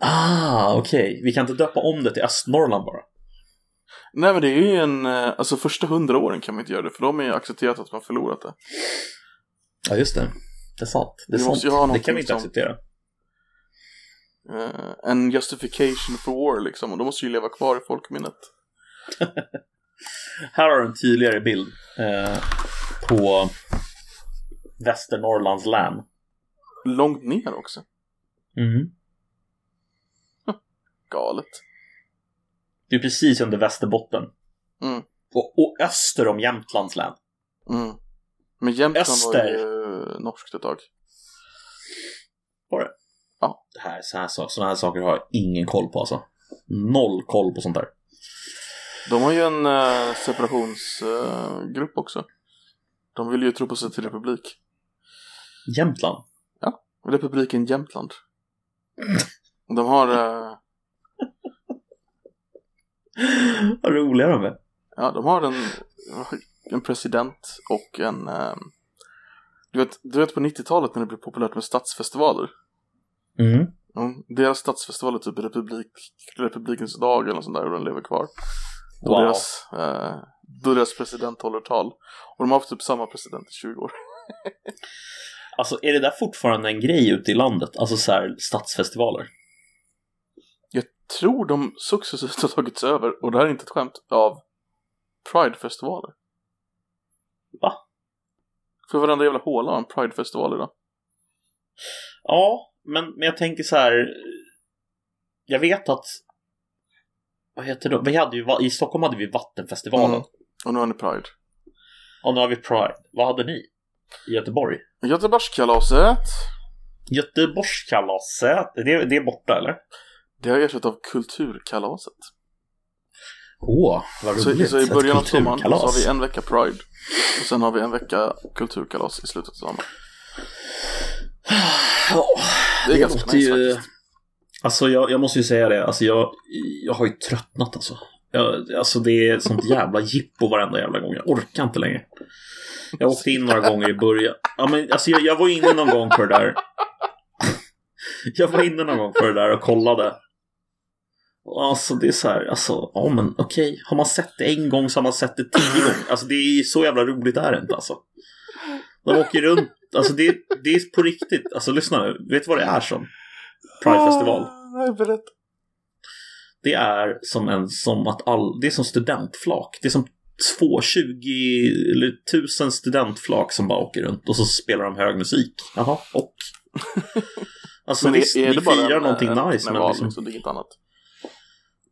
Ah, okej. Vi kan inte döpa om det till Östnorrland bara. Nej men det är ju en, eh, alltså första hundra åren kan man inte göra det för de har ju accepterat att man förlorat det. Ja, just det. Det är sant. Det, är sant. det kan vi inte som- acceptera. Eh, en justification for war liksom och då måste ju leva kvar i folkminnet. Här har du en tydligare bild eh, på Västernorrlands län. Långt ner också. Mm. Galet. Det är precis under Västerbotten. Mm. Och, och öster om Jämtlands län. Mm. Men Jämtland Öster. var ju norskt ett tag. Var det? Ja. Det här, så här, så- såna här saker har jag ingen koll på alltså. Noll koll på sånt där. De har ju en uh, separationsgrupp också. De vill ju tro på sig till republik. Jämtland? Republiken Jämtland. De har, eh, Vad roliga de är. ja, de har en, en president och en... eh, du, vet, du vet på 90-talet när det blev populärt med stadsfestivaler. Mm. Mm, deras stadsfestival är typ republik, republikens dag eller något sånt där och den lever kvar. Då, Wow. deras, eh, då deras president håller tal. Och de har haft typ samma president i 20 år. Alltså är det där fortfarande en grej ute i landet? Alltså så här stadsfestivaler? Jag tror de successivt har tagits över, och det här är inte ett skämt, av Pride-festivaler. Va? För varenda jävla håla har en Pride-festival idag. Ja, men, men jag tänker så här. Jag vet att vad heter det? Vi hade ju, I Stockholm hade vi Vattenfestivalen. Mm. Och nu har ni Pride. Och nu har vi Pride. Vad hade ni? I Göteborg? Göteborgskalaset. Göteborgskalaset. Det, det är borta eller? Det har ersatts av Kulturkalaset. Åh, vad Så, roligt. så i början av sommaren så har vi en vecka Pride. Och sen har vi en vecka Kulturkalas i slutet av sommaren. Ja, Det är det ganska nice ju... faktiskt. Alltså jag, jag måste ju säga det, alltså jag, jag har ju tröttnat alltså. Jag, alltså det är sånt jävla jippo varenda jävla gång. Jag orkar inte längre. Jag åkte in några gånger i början. Ja, men, alltså jag, jag var inne någon gång på det där. Jag var inne någon gång på det där och kollade. Alltså det är så här, alltså, ja men okej. Har man sett det en gång så har man sett det tio gånger. Alltså det är så jävla roligt är det inte alltså. De åker runt, alltså det, det är på riktigt. Alltså lyssna nu, vet du vad det är som? Pride-festival. Ah, berätta. Det är som en, som att all, det är som studentflak. Det är som två, 20 eller tusen studentflak som bara åker runt och så spelar de hög musik. Jaha, och? Alltså Men visst, är, är vi firar en, någonting en nice men karneval, liksom, liksom, det är inget annat?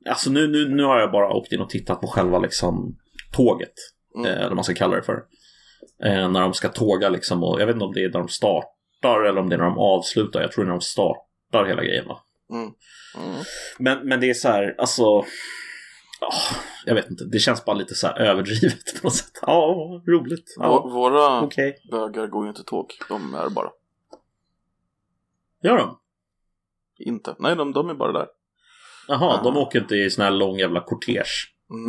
Alltså nu, nu, nu har jag bara åkt in och tittat på själva liksom tåget. Mm. Eh, eller vad man ska kalla det för. Eh, när de ska tåga liksom och jag vet inte om det är när de startar eller om det är när de avslutar. Jag tror det är när de startar hela grejen va. Mm. Mm. Men, men det är så här, alltså... ah, jag vet inte, det känns bara lite så här överdrivet på något sätt. Ja, roligt. Vå- Ja, Våra okej. bögar går ju inte tåg, de är bara. Gör de? Inte. Nej, de, de är bara där. Jaha, Ah. de åker inte i sån här lång jävla kortege.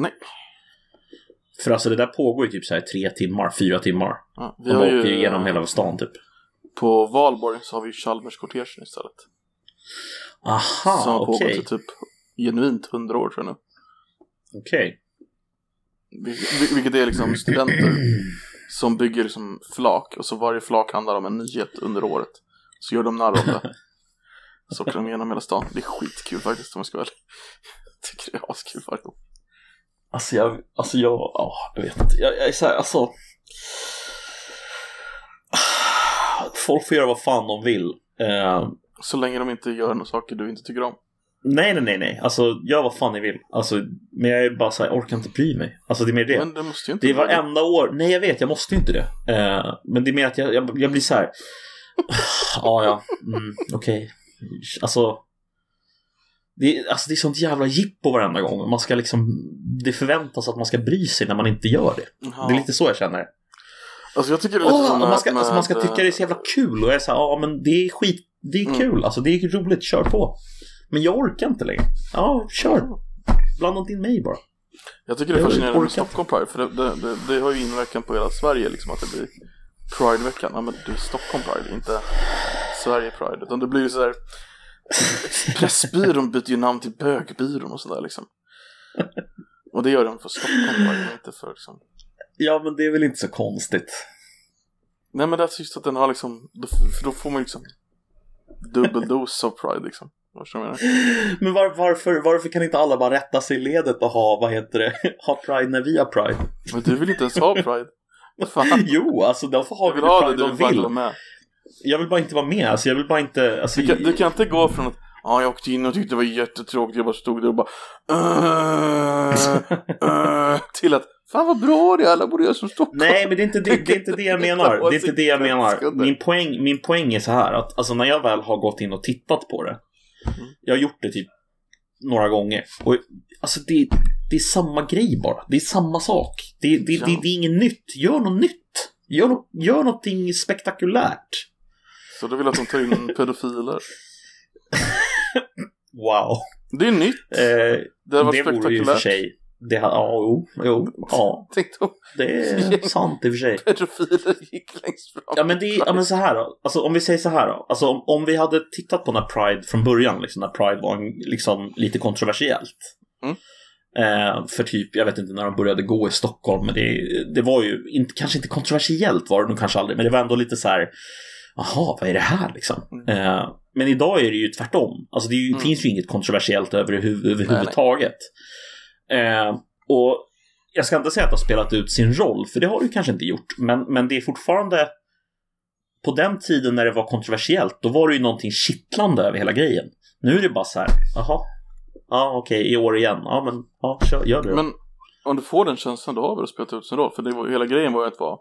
Nej. För alltså det där pågår ju typ så här tre timmar, fyra timmar. Ja, vi De åker ju, igenom hela stan typ. På Valborg så har vi ju Chalmerskortegen istället. Aha, som har pågått i typ genuint hundra år sedan nu. Okej. Vil- Vilket är liksom studenter som bygger liksom flak och så varje flak handlar om en nyhet under året. Så gör de narr av det. Så åker de igenom hela stan. Det är skitkul faktiskt om jag ska vara. Jag tycker det är askul varje gång. Alltså jag, alltså jag, ja, jag vet inte. Jag, jag är så här, alltså. Folk får göra vad fan de vill. Eh, Så länge de inte gör några saker du inte tycker om. nej, nej, nej, nej. Alltså, gör vad fan ni vill. Alltså, men jag är bara så här, jag orkar inte bry mig. Alltså, det är mer det. Men det måste ju inte Det är varenda år. Nej, jag vet, jag måste inte det. Eh, men det är mer att jag, jag, jag blir så här. ja, ja, mm, okej. Alltså. Det alltså det är sånt jävla jippo varenda gång. Man ska liksom, det förväntas att man ska bry sig när man inte gör det. Ja. Det är lite så jag känner. Alltså jag tycker det är lite Åh, som och man, med- ska, alltså man ska tycka det är så jävla kul och jag är så här, ja men det är skit, det är Mm. kul, alltså det är roligt, kör på. Men jag orkar inte längre. Ja, kör. Blanda inte in mig bara. Jag tycker det är fascinerande med. Stockholm Pride, för det, det, det, det har ju inverkan på hela Sverige liksom att det blir Pride-veckan. Ja men är Stockholm Pride, inte Sverige Pride. Utan det blir ju sådär Pressbyrån byter ju namn till bögbyrån och sådär liksom. Och det gör de för Stockholm Pride, inte för liksom Ja, men det är väl inte så konstigt. Nej men det är just att den har liksom, för då får man ju liksom dubbeldos av Pride liksom. Men var, varför, varför kan inte alla bara rätta sig i ledet och ha, vad heter det, ha Pride när vi har Pride? Men du vill inte ens ha Pride. Fan? Jo, alltså de får ha vilken ha det, Pride de vill med. Jag vill bara inte vara med, alltså jag vill bara inte, alltså, Du kan, du kan inte gå från att Ja, jag åkte in och tyckte det var jättetråkigt, jag bara stod där och bara "Äh, äh", Till att Fan vad bra det är, alla borde göra som Stockholm Nej, men det är inte det, det, är inte det jag menar. Det är inte det jag menar. Min poäng, min poäng är så här att alltså, när jag väl har gått in och tittat på det. Mm. Jag har gjort det typ några gånger. Och alltså det, det är samma grej bara. Det är samma sak. Det, det, Ja. det, det är inget nytt. Gör något nytt. Gör, nå- gör någonting spektakulärt. Så du vill att de tar in pedofiler Wow. Det är nytt, Eh, det det vore ju för sig... Det har, ja, jo, jo, ja, Tänk det är sant i och för sig. pedofiler gick längst fram Ja men, det, är- ja men så här då. Alltså om vi säger så här då. Alltså om, om vi hade tittat på när Pride från början, liksom, när Pride var en, liksom lite kontroversiellt. Mm. Eh, för typ, jag vet inte när de började gå i Stockholm, men det, det var ju inte, kanske inte kontroversiellt var det nog kanske aldrig, men det var ändå lite så här. Jaha, vad är det här liksom? Mm. Eh, men idag är det ju tvärtom. Alltså det är Mm. finns ju inget kontroversiellt överhuv, överhuvudtaget. Eh, och jag ska inte säga att det har spelat ut sin roll, för det har det ju kanske inte gjort. Men, men det är fortfarande på den tiden när det var kontroversiellt, då var det ju någonting kittlande över hela grejen. Nu är det bara så här, jaha, ja okej, i år igen, ja men ja, kör, gör det då. Men om du får den känslan, då har väl spelat ut sin roll För det var, hela grejen var ju att vara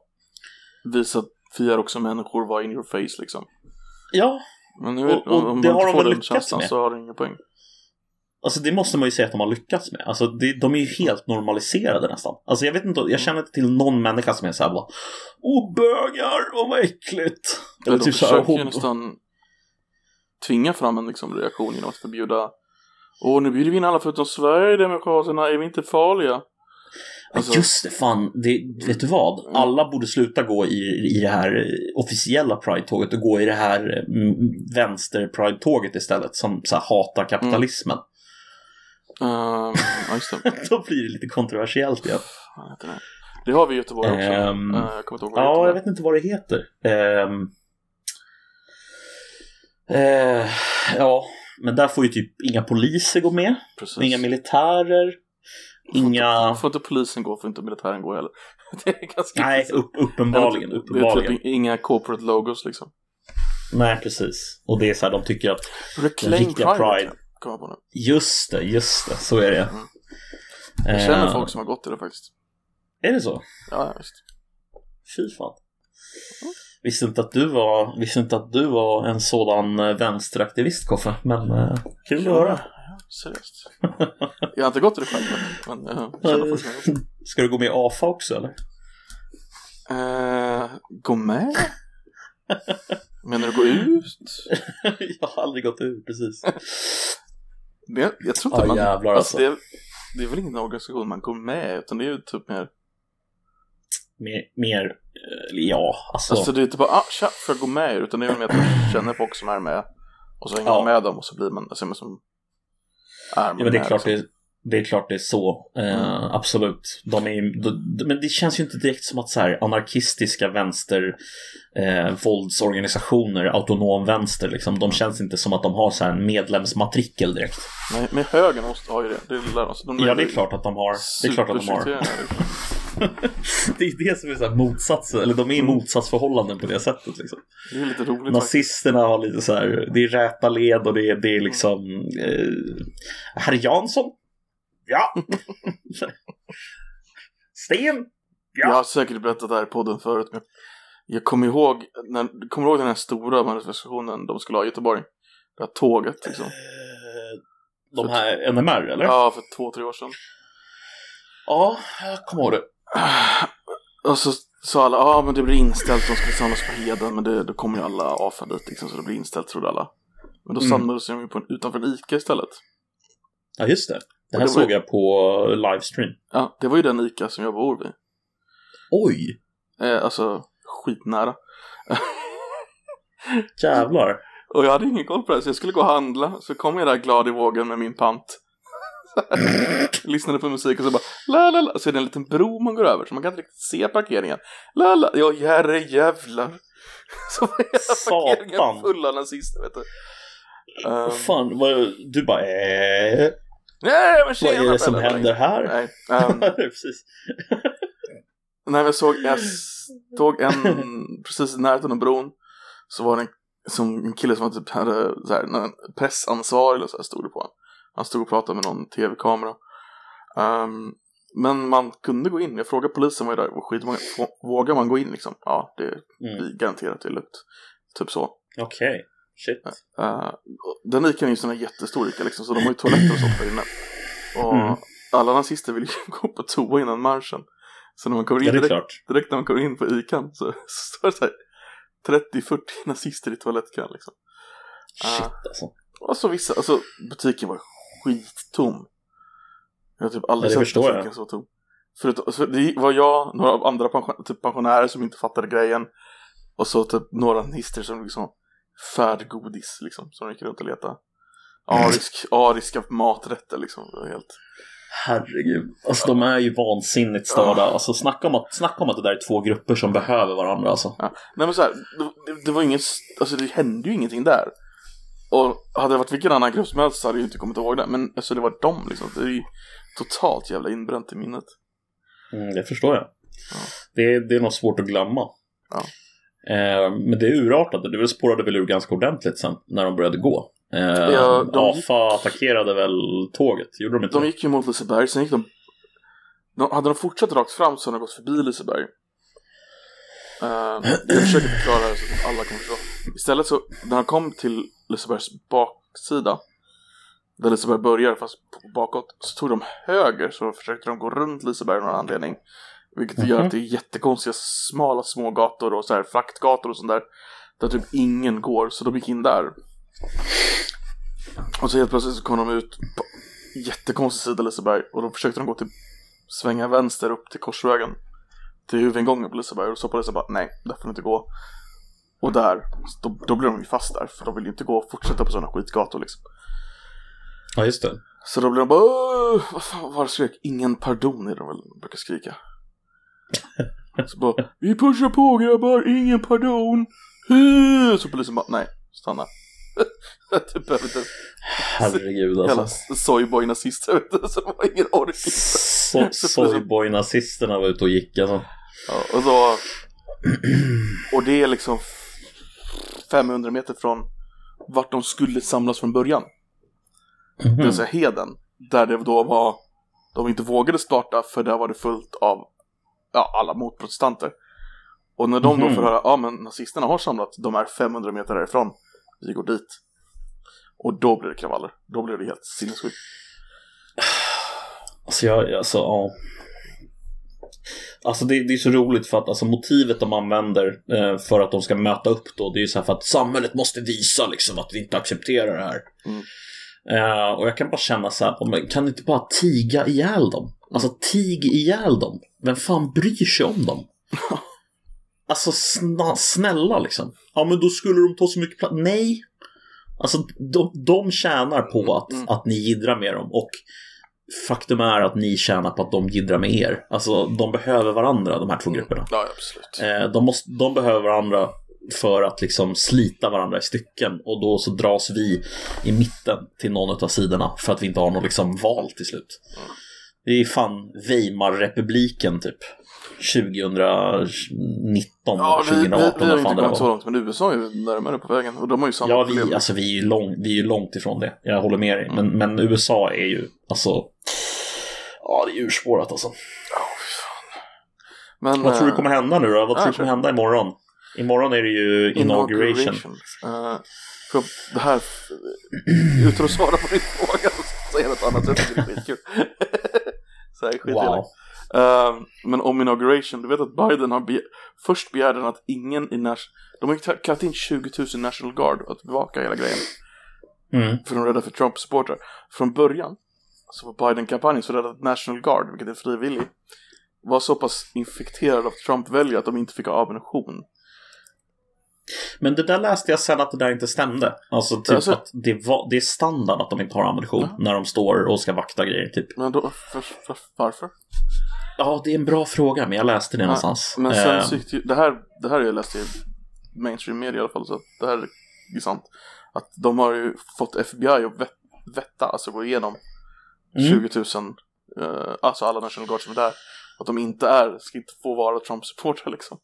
Visa att vi är också människor, var in your face liksom Ja, Men nu, Och- och om, om det har de väl den lyckats känslan med. så har det ingen poäng alltså det måste man ju säga att de har lyckats med. Alltså det, de är ju helt normaliserade nästan. Alltså jag vet inte, jag känner inte till någon människa som är såhär bara Åh bögar, åh vad äckligt. Eller de typ försöker ju "Åh, nästan Tvinga fram en liksom, reaktion genom att förbjuda Åh, nu bjuder vi in alla förutom Sverigedemokraterna, är vi inte farliga? Alltså- Just det, fan. Det, vet du vad? Mm. Alla borde sluta gå i, i det här officiella Pride-tåget och gå i det här mm, vänster-Pride-tåget istället som så här, hatar kapitalismen. Ehm, ja, just det. Då blir det lite kontroversiellt igen. Heter det? Har vi i Göteborg också. Eh, jag kommer inte ihåg vad det Ja, jag vet inte vad det heter. Ehm, eh, ja, men där får ju typ inga poliser gå med. Precis. Inga militärer. Inte- Inga... Får inte polisen gå, får inte militären gå heller. Det är ganska Nej, upp, uppenbarligen. Det är uppenbarligen. typ inga corporate logos liksom. Nej, precis. Och det är så här, de tycker att Reclaim riktiga Pride. Pride. På nu. Just det, just det, så är det. Mm. Jag känner Eh, folk som har gått till det faktiskt. Är det så? Ja, visst. Fy fan. Visste inte att du var, visste inte att du var en sådan eh, vänsteraktivist, Koffe. Men eh, kul att höra. Ja, seriöst. Jag har inte gått till det själv, men men jag känner folk som. Ska du gå med i AFA också eller? Eh, gå med? Menar du gå ut? jag har aldrig gått ur, precis. Det, jag tror inte Ja, man... jävlar alltså. det, är, det är väl ingen organisation man går med, utan det är ju typ mer... Mer, mer eh, ja, alltså. Alltså det är inte bara, ah, tja, får jag gå med er? Utan det är väl mer att man känner folk som är med. Och så hänger Ja. man med dem och så blir man, alltså, man som är ja, men det är med, klart liksom. Det, är klart det är så. Eh, absolut. De är, de, men det känns ju inte direkt som att så här, anarkistiska vänster eh, våldsorganisationer, autonom vänster, liksom, de känns inte som att de har så här en medlemsmatrikel direkt. Nej, men högern måste ha ju det. det är, alltså, de Ja, det är klart att de har. Det är klart att de har. Det är det som är så här motsats, eller de är i motsatsförhållanden på det sättet. Liksom. Det är lite roligt. Nazisterna har lite så här, det är räta led och det är, det är liksom eh, Herr Jansson? Ja. Sten? Jag har säkert berättat det här i podden förut, men jag kommer ihåg, när, kommer ihåg den här stora manifestationen de skulle ha i Göteborg? Det här tåget liksom. Eh, De här NMR eller? Ja, för två, tre år sedan. ja jag kommer ihåg det. Och så sa alla, ja men det blir inställt, de ska samlas på Heden, men det, då kommer ju alla AFA dit liksom, så det blir inställt trodde alla. Men då Mm. samlades de ju på en, utanför en ICA istället. Ja just det. Det här det såg jag på livestream. Ja, det var ju den ICA som jag bor vid. Oj! Eh, alltså, skitnära. Jävlar. Och jag hade ingen koll på det, så jag skulle gå och handla. Så kom jag där glad i vågen med min pant. Lyssnade på musik och så bara la la la. Så är det en liten bro man går över så man kan inte riktigt se parkeringen. La la. Ja, herre jävlar. Så var hela parkeringen full av nazister vet du. Um, fan, vad, du bara äh, nej men Vad är det som händer här? Nej, ehm, Precis. när jag såg, jag såg en precis i närheten av bron. Så var det en, som en kille som var typ hade så här, pressansvarig eller så här stod det på honom. Han stod och pratade med någon tv-kamera. Ehm, men man kunde gå in. Jag frågade polisen var ju där. Och skitmånga, vågar man gå in liksom? Ja, det Mm. blir garanterat det är lugnt. Typ så. Okej, shit. Uh, den är ju sån här jättestor Ica liksom, så de har ju toaletter och sånt där inne. Och Mm. alla nazister vill ju gå på toa innan marschen. Så när man kommer in Ja, direkt, direkt när man kommer in på Ican så, så står det så här 30-40 nazister i toalettkön liksom. Shit Ah. alltså. Och så vissa, alltså butiken var skittom. Jag har typ aldrig Ja, sett butiken jag. så tom. Förutom, så det var jag, några andra pension, typ pensionärer som inte fattade grejen. Och så typ några nazister som liksom färdgodis liksom, som gick runt och letade. Arisk, ariska maträtter liksom. Helt... Herregud. Alltså de är ju vansinnigt störda. Ja. Alltså snacka om, att, snacka om att det där är två grupper som behöver varandra alltså. Ja. Nej men så här, det, det, var inget, alltså det hände ju ingenting där. Och hade det varit vilken annan grupp som helst så hade jag ju inte kommit ihåg det. Men alltså det var dem liksom. Det är ju totalt jävla inbränt i minnet. Mm, det förstår jag. Ja. Det, är, det är nog svårt att glömma. Ja. Eh, men det urartade. Det spårade väl ur ganska ordentligt sen när de började gå. Eh, Ja, de AFA attackerade väl tåget? Gjorde de inte De gick ju mot Liseberg, sen gick de... de hade de fortsatt rakt fram så hade de gått förbi Liseberg. Uh, jag försöker förklara det så att alla kan förstå. Istället så, när de kom till Lisebergs baksida, där Liseberg börjar fast bakåt, så tog de höger så försökte de gå runt Liseberg av någon anledning. Vilket gör Mhm. att det är jättekonstiga smala små gator och så här fraktgator och sånt där. Där typ ingen går, så de gick in där. Och så helt plötsligt så kom de ut på jättekonstig sida Liseberg och då försökte de gå till svänga vänster upp till korsvägen till huvudingången på Liseberg och så polisen bara nej, där får du inte gå. Och där, då, då blir de ju fast där för de vill ju inte gå och fortsätta på sådana skitgator liksom. Ja, just det. Så då blir de bara "Åh, vad fan var det skrek? Ingen pardon är de väl brukar skrika. Så bara vi pushar på grabbar, ingen pardon. Så polisen bara nej, stanna. typ behöver inte Herregud Jävla alltså. soyboy-nazister vet du, så de har ingen ork. So- Soyboy-nazisterna var ute och gick alltså. Ja, och då... Och det är liksom 500 meter från vart de skulle samlas från början. Det Mhm. vill säga Heden. Där det då var... De inte vågade starta för där var det fullt av ja, alla motprotestanter. Och när de då Mhm. får höra, ja men nazisterna har samlat, de är 500 meter därifrån. Vi går dit. Och då blir det kravaller. Då blir det helt sinnessjukt. Alltså, jag, alltså, ja. Alltså det, det är så roligt för att alltså, motivet de använder eh, för att de ska möta upp då, det är ju så här för att samhället måste visa liksom att vi inte accepterar det här. Mm. Eh, och jag kan bara känna så här, kan ni inte bara tiga ihjäl dem? Alltså tig ihjäl dem. Vem fan bryr sig om dem? Alltså sna, snälla liksom. Ja men då skulle de ta så mycket plats. Nej. Alltså de, de tjänar på att, Mm. att ni jiddrar med dem och faktum är att ni tjänar på att de jiddrar med er. Alltså, de behöver varandra, de här två grupperna. Ja, absolut. Eh, de, måste, de behöver varandra för att liksom slita varandra i stycken och då så dras vi i mitten till någon av sidorna för att vi inte har något liksom val till slut. Det är fan Weimarrepubliken typ. 2019 Ja, vi, vi, vi 2018 har inte kommit så långt, men USA är ju närmare på vägen och de har ju samma Ja, problem. vi, alltså, vi, är ju lång, vi är långt ifrån det. Jag håller med dig. Men, men USA är ju, alltså... Ja, det är urspårat alltså. Men, Vad tror du eh, kommer hända nu då? Vad tror du kommer hända imorgon? Imorgon är det ju inauguration. Eh, för det här, utan att svara på din fråga så säger jag något annat, det är skitkul. så här skit Wow. uh, Men om inauguration, du vet att Biden har be- först begärde han att ingen i Nash... De har ju kallat in 20 000 National Guard att bevaka hela grejen. Mm. För de är rädda för Trump-supportrar. Från början så var Biden-kampanjen så rädd att National Guard, vilket är frivillig, var så pass infekterad av Trump-väljare att de inte fick ha ammunition. Men det där läste jag sen att det där inte stämde. Alltså typ Alltså- att det, var, det är standard att de inte har ammunition när de står och ska vakta grejer typ. Men då, för, för, varför? Ja, det är en bra fråga, men jag läste det någonstans. Men sen Eh, så gick det ju, det här, det här har jag läst i mainstream media i alla fall, så att det här är sant. Att de har ju fått FBI att vet, vetta, alltså gå igenom Mm. 20 000, eh, alltså alla National Guard som är där. Att de inte är, ska inte få vara Trump-supportrar liksom.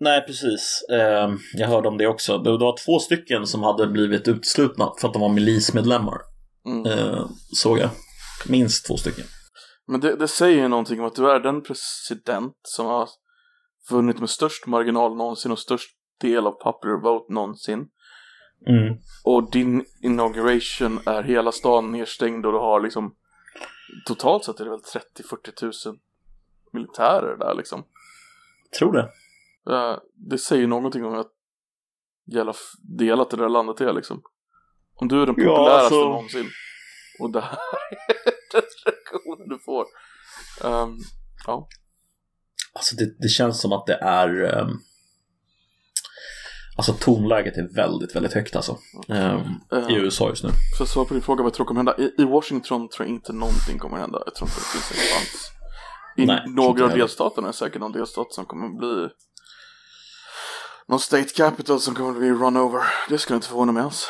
Nej, precis. Eh, jag hörde om det också. Det, var två stycken som hade blivit uteslutna för att de var milismedlemmar. Mm. Eh, såg jag. Minst två stycken. Men det, det säger ju någonting om att du är den president som har vunnit med störst marginal någonsin och störst del av popular vote någonsin. Mm. Och din inauguration är hela stan nedstängd och du har liksom totalt sett är det väl 30-40 tusen militärer där liksom. Tror det. Eh, det säger någonting om att jävla delat det där landet är liksom. Om du är den Ja, populäraste alltså- någonsin och det här är den reaktionen du får. Ehm, ja. Alltså det, det känns som att det är... ehm, alltså tonläget är väldigt, väldigt högt alltså. ehm, Eh, I USA just nu. För att svara på din fråga vad jag tror kommer hända. I, I Washington tror jag inte någonting kommer hända. Jag tror inte det finns en chans. I Nej, några av delstaterna är säkert någon delstat som kommer bli någon state capital som kommer bli run over. Det skulle inte förvåna mig ens.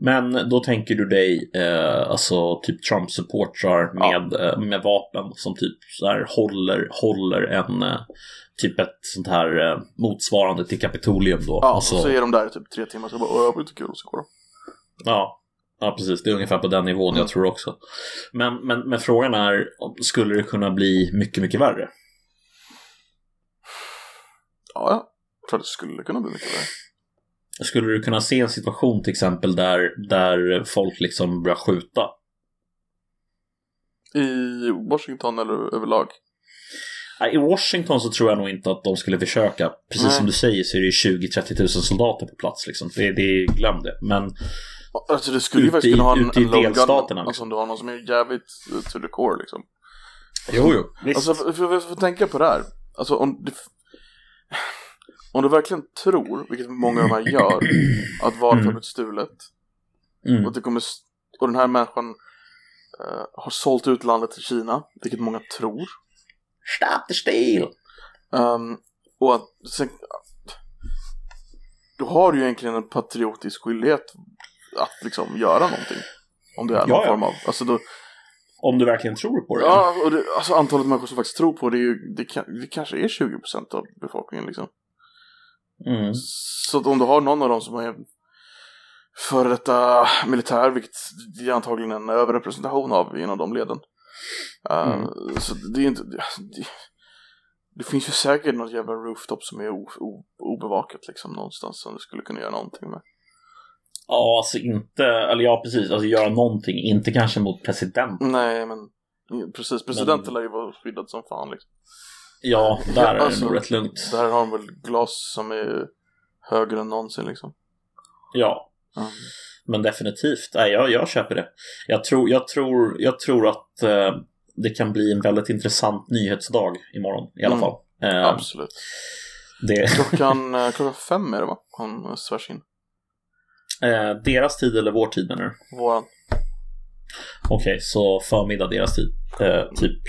Men då tänker du dig eh, alltså typ Trump-supportrar med, eh, med vapen som typ så här håller, håller en eh, typ ett sånt här eh, motsvarande till Kapitolium då. Ja, alltså, så är de där i typ tre timmar så bara åh, det var kul och så går de. ja, ja, precis. Det är ungefär på den nivån Mm. jag tror också. Men, men, men frågan är, skulle det kunna bli mycket, mycket värre? Ja, ja. Jag tror det skulle kunna bli mycket värre. Skulle du kunna se en situation till exempel där, där folk liksom börjar skjuta? I Washington eller överlag. I Washington så tror jag nog inte att de skulle försöka. Precis Nej. som du säger så är det ju 20-30 000 soldater på plats. Liksom. Det, det, glöm det. Men Alltså det skulle ju faktiskt kunna ha en, en delstaterna, Alltså om du har någon som är jävligt uh, to the core liksom. jo, jo. Visst. Alltså för, för, för, för tänka på det här. Alltså om om du verkligen tror, vilket många av de här gör, att valet har Mm. blivit stulet. mm. Och, det kommer, och den här människan eh, har sålt ut landet till Kina, vilket många tror. The steal! Ehm, och att sen, då har du ju egentligen en patriotisk skyldighet att liksom göra någonting. Om det är någon Ja, ja. form av, alltså då, Om du verkligen tror på det. ja, och det, alltså antalet människor som faktiskt tror på det, är ju, det, kan, det kanske är 20% av befolkningen liksom. Mm. Så att om du har någon av dem som är före detta militär, vilket det är antagligen en överrepresentation av inom de leden. Eh, Mm. Så det är inte... Det, det finns ju säkert något jävla rooftop som är o, o, obevakat liksom någonstans som du skulle kunna göra någonting med. Ja, alltså inte, eller ja precis, alltså göra någonting. Inte kanske mot president. Nej, men precis. Presidenten lär ju vara skyddad som fan liksom. Ja, där är Alltså, det nog rätt lugnt. Där har de väl glas som är högre än någonsin liksom. Ja, Mm. men definitivt. Nej, jag, jag köper det. Jag tror, jag tror, jag tror att eh, det kan bli en väldigt intressant nyhetsdag imorgon i alla Mm. fall. Eh, Absolut. det, Klockan, eh, klockan fem är det va? Han svärs in. Eh, deras tid eller vår tid menar du? Våran. Okej, så förmiddag deras tid. Eh, typ.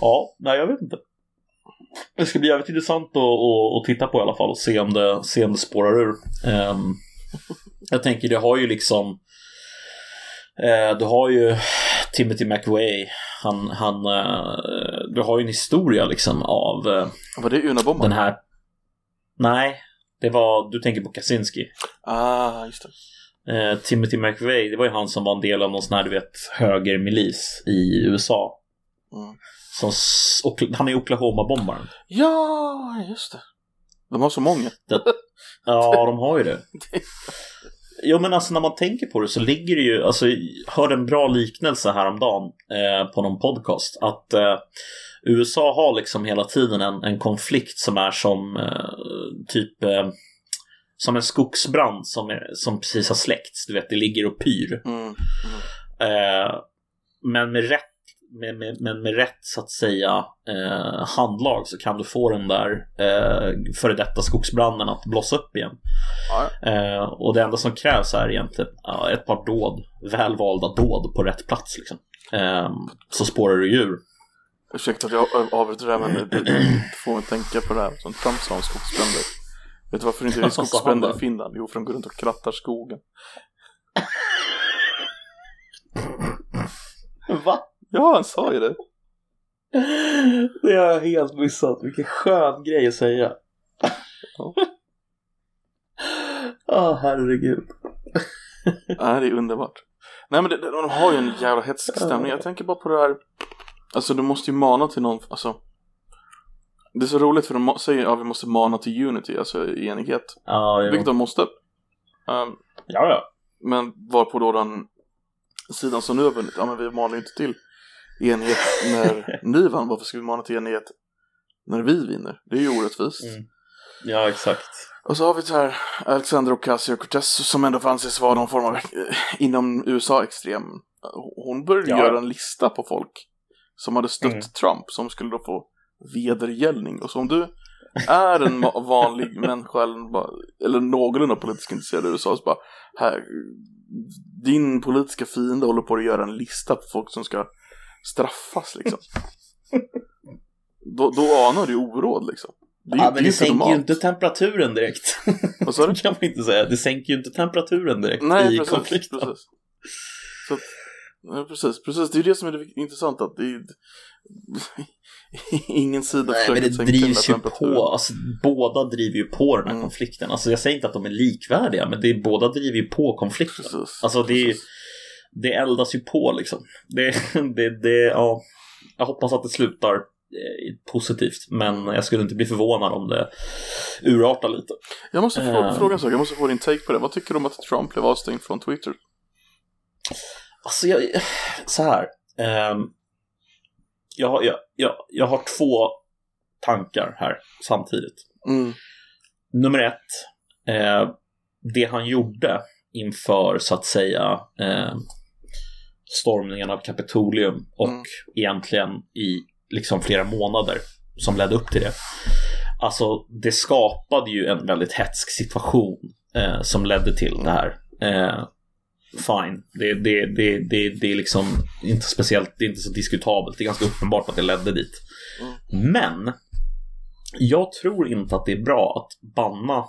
Ja, nej jag vet inte. Det ska bli jävligt intressant att, titta på i alla fall och se om det, se om det spårar ur. Ehm, jag tänker, det har ju liksom eh, Du har ju Timothy McVeigh Han, han eh, Du har ju en historia liksom av eh, Var det Unabomber? den här Nej, det var, du tänker på Kaczynski. Ah, just det. Eh, Timothy McVeigh, det var ju han som var en del av någon sån här, du vet, högermilis i USA. Mm. Som, han är Oklahoma-bombaren. Ja, just det. De har så många. Ja, de har ju det. Jo, men alltså när man tänker på det så ligger det ju, alltså, jag hörde en bra liknelse häromdagen eh, på någon podcast. Att eh, USA har liksom hela tiden en, en konflikt som är som eh, typ eh, som en skogsbrand som, är, som precis har släckts. Du vet, det ligger och pyr. Mm. Eh, men med rätt med, med, men med rätt så att säga eh, handlag så kan du få den där eh, före detta skogsbranden att blossa upp igen. Ja, Eh, och det enda som krävs är egentligen ett par dåd, välvalda dåd på rätt plats. Liksom. Eh, så spårar du djur. Ursäkta att jag av- avbryter det här men det, det får mig tänka på det här som Trump sa om skogsbränder. Vet du varför det inte är sa han skogsbränder i Finland? Jo, för de går runt och krattar skogen. Va? Ja, han sa ju det. Det har jag helt missat. Vilken skön grej att säga. Ja. Åh, herregud. Nej, det är underbart. Nej, men det, de har ju en jävla hetsk stämning. Jag tänker bara på det här. Alltså, du måste ju mana till någon, alltså. Det är så roligt för de säger ja, vi måste mana till unity, alltså enighet. Ja, jo. Vilket de måste. Um, ja, ja. Men varpå då den sidan som nu har vunnit, ja men vi manar ju inte till enighet när ni vann, varför ska vi mana till enighet när vi vinner? Det är ju orättvist. Mm. Ja, exakt. Och så har vi så här Alexander Ocasio-Cortez som ändå får anses vara någon form av eh, inom USA extrem. Hon började Ja. göra en lista på folk som hade stött Mm. Trump som skulle då få vedergällning. Och så om du är en vanlig människa eller, någorlunda politiskt intresserad i USA så bara här, din politiska fiende håller på att göra en lista på folk som ska straffas liksom. då, då anar du oråd liksom. Det, ju- Ja, men ju det sänker ju normalt. inte temperaturen direkt. Vad sa du? Det kan man inte säga. Det sänker ju inte temperaturen direkt Nej, i precis. konflikten. precis. Så, nej, precis, precis. Det är det som är det intressanta. Att det är, ingen sida Nej, men det drivs ju på, alltså, båda driver ju på den här Mm. konflikten. Alltså jag säger inte att de är likvärdiga, men det är, båda driver ju på konflikten. Precis. Alltså, det är. Det eldas ju på liksom. Det, det, det, ja. Jag hoppas att det slutar eh, positivt, men jag skulle inte bli förvånad om det urartar lite. Jag måste fråga, Eh. fråga en sak, jag måste få din take på det. Vad tycker du om att Trump blev avstängd från Twitter? Alltså, jag, så här. ehm, jag, har- jag, jag, jag har två tankar här samtidigt. Mm. Nummer ett. Eh, det han gjorde inför, så att säga, eh, stormningen av Kapitolium och Mm. egentligen i liksom flera månader som ledde upp till det. Alltså, det skapade ju en väldigt hetsk situation eh, som ledde till det här. Eh, fine, det, det, det, det, det är liksom inte speciellt, det är inte så diskutabelt. Det är ganska uppenbart att det ledde dit. Men jag tror inte att det är bra att banna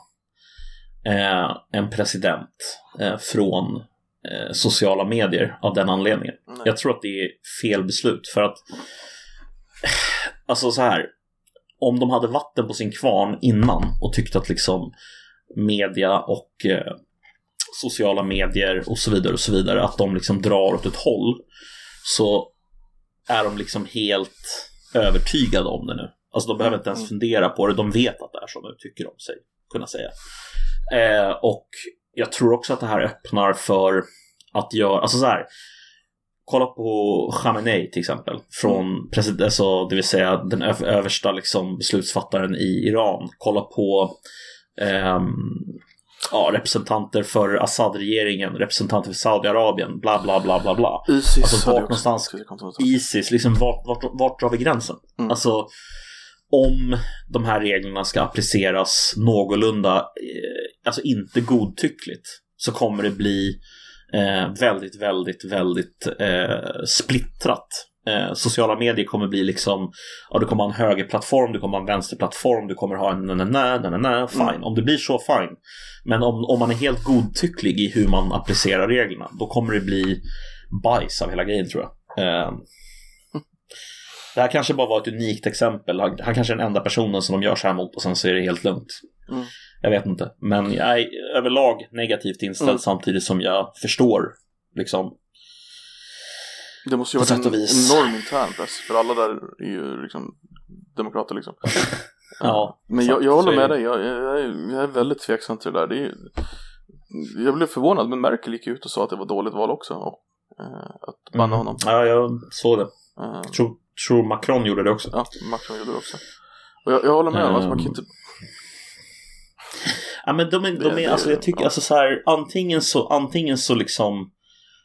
eh, en president eh, från eh, sociala medier av den anledningen. Nej. Jag tror att det är fel beslut för att alltså så här om de hade vatten på sin kvarn innan och tyckte att liksom media och eh, sociala medier och så vidare och så vidare att de liksom drar åt ett håll så är de liksom helt övertygade om det nu. Alltså de behöver inte ens Mm. fundera på det, de vet att det är så nu, tycker de sig kunna säga. Eh, och jag tror också att det här öppnar för att göra, alltså så här, kolla på Khamenei till exempel, från president, alltså, det vill säga den översta liksom, beslutsfattaren i Iran. Kolla på ehm, ja, representanter för Assad-regeringen, representanter för Saudiarabien, bla bla bla bla bla. Isis Alltså, vart någonstans-. Isis, liksom vart, vart, vart drar vi gränsen? Mm. Alltså om de här reglerna ska appliceras någorlunda, eh, alltså inte godtyckligt, så kommer det bli eh, väldigt, väldigt, väldigt eh, splittrat. Eh, sociala medier kommer bli liksom, ja du kommer ha en högerplattform, du kommer ha en vänsterplattform, du kommer ha en na na na na na fine. Mm. Om det blir så, fine. Men om, om man är helt godtycklig i hur man applicerar reglerna, då kommer det bli bajs av hela grejen tror jag. Eh, det här kanske bara var ett unikt exempel. Han, han kanske är den enda personen som de gör så här mot och sen så är det helt lugnt. Mm. Jag vet inte. Men jag är överlag negativt inställd Mm. samtidigt som jag förstår liksom. Det måste ju sätt en enorm intern press, för alla där är ju liksom demokrater liksom. Ja, Men jag, jag håller med det. dig, jag, jag, är- jag är väldigt tveksam till det där. Det är, jag blev förvånad, men Merkel gick ut och sa att det var dåligt val också. Och, eh, att banna Mm. honom. Ja, jag såg det. Eh, Tror, tror Macron gjorde det också. ja, Macron gjorde det också. Och jag, jag håller med, alltså, man kan Ehm. inte... Ja, men de är, de är det- alltså jag tycker ja. alltså så här, antingen så, antingen så liksom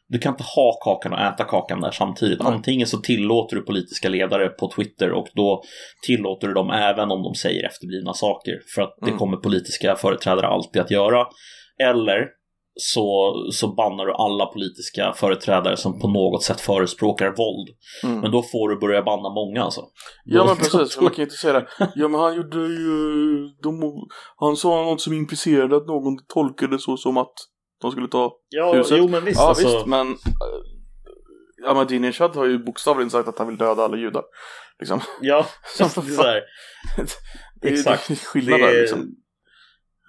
du kan inte ha kakan och äta kakan där samtidigt. Antingen så tillåter du politiska ledare på Twitter och då tillåter du dem även om de säger efterblivna saker. För att det Mm. kommer politiska företrädare alltid att göra. Eller så, så bannar du alla politiska företrädare som på något sätt förespråkar våld. Mm. Men då får du börja banna många alltså. Ja men precis, man kan ju inte säga det. Ja men han gjorde ju, de, han sa något som implicerade att någon tolkade så som att de skulle ta Ja, huset. jo men visst. Ja alltså, visst, men äh, Ahmadinejad har ju bokstavligen sagt att han vill döda alla judar. Liksom. Ja, så här, Det är, Exakt. det är skillnad det, där är, liksom.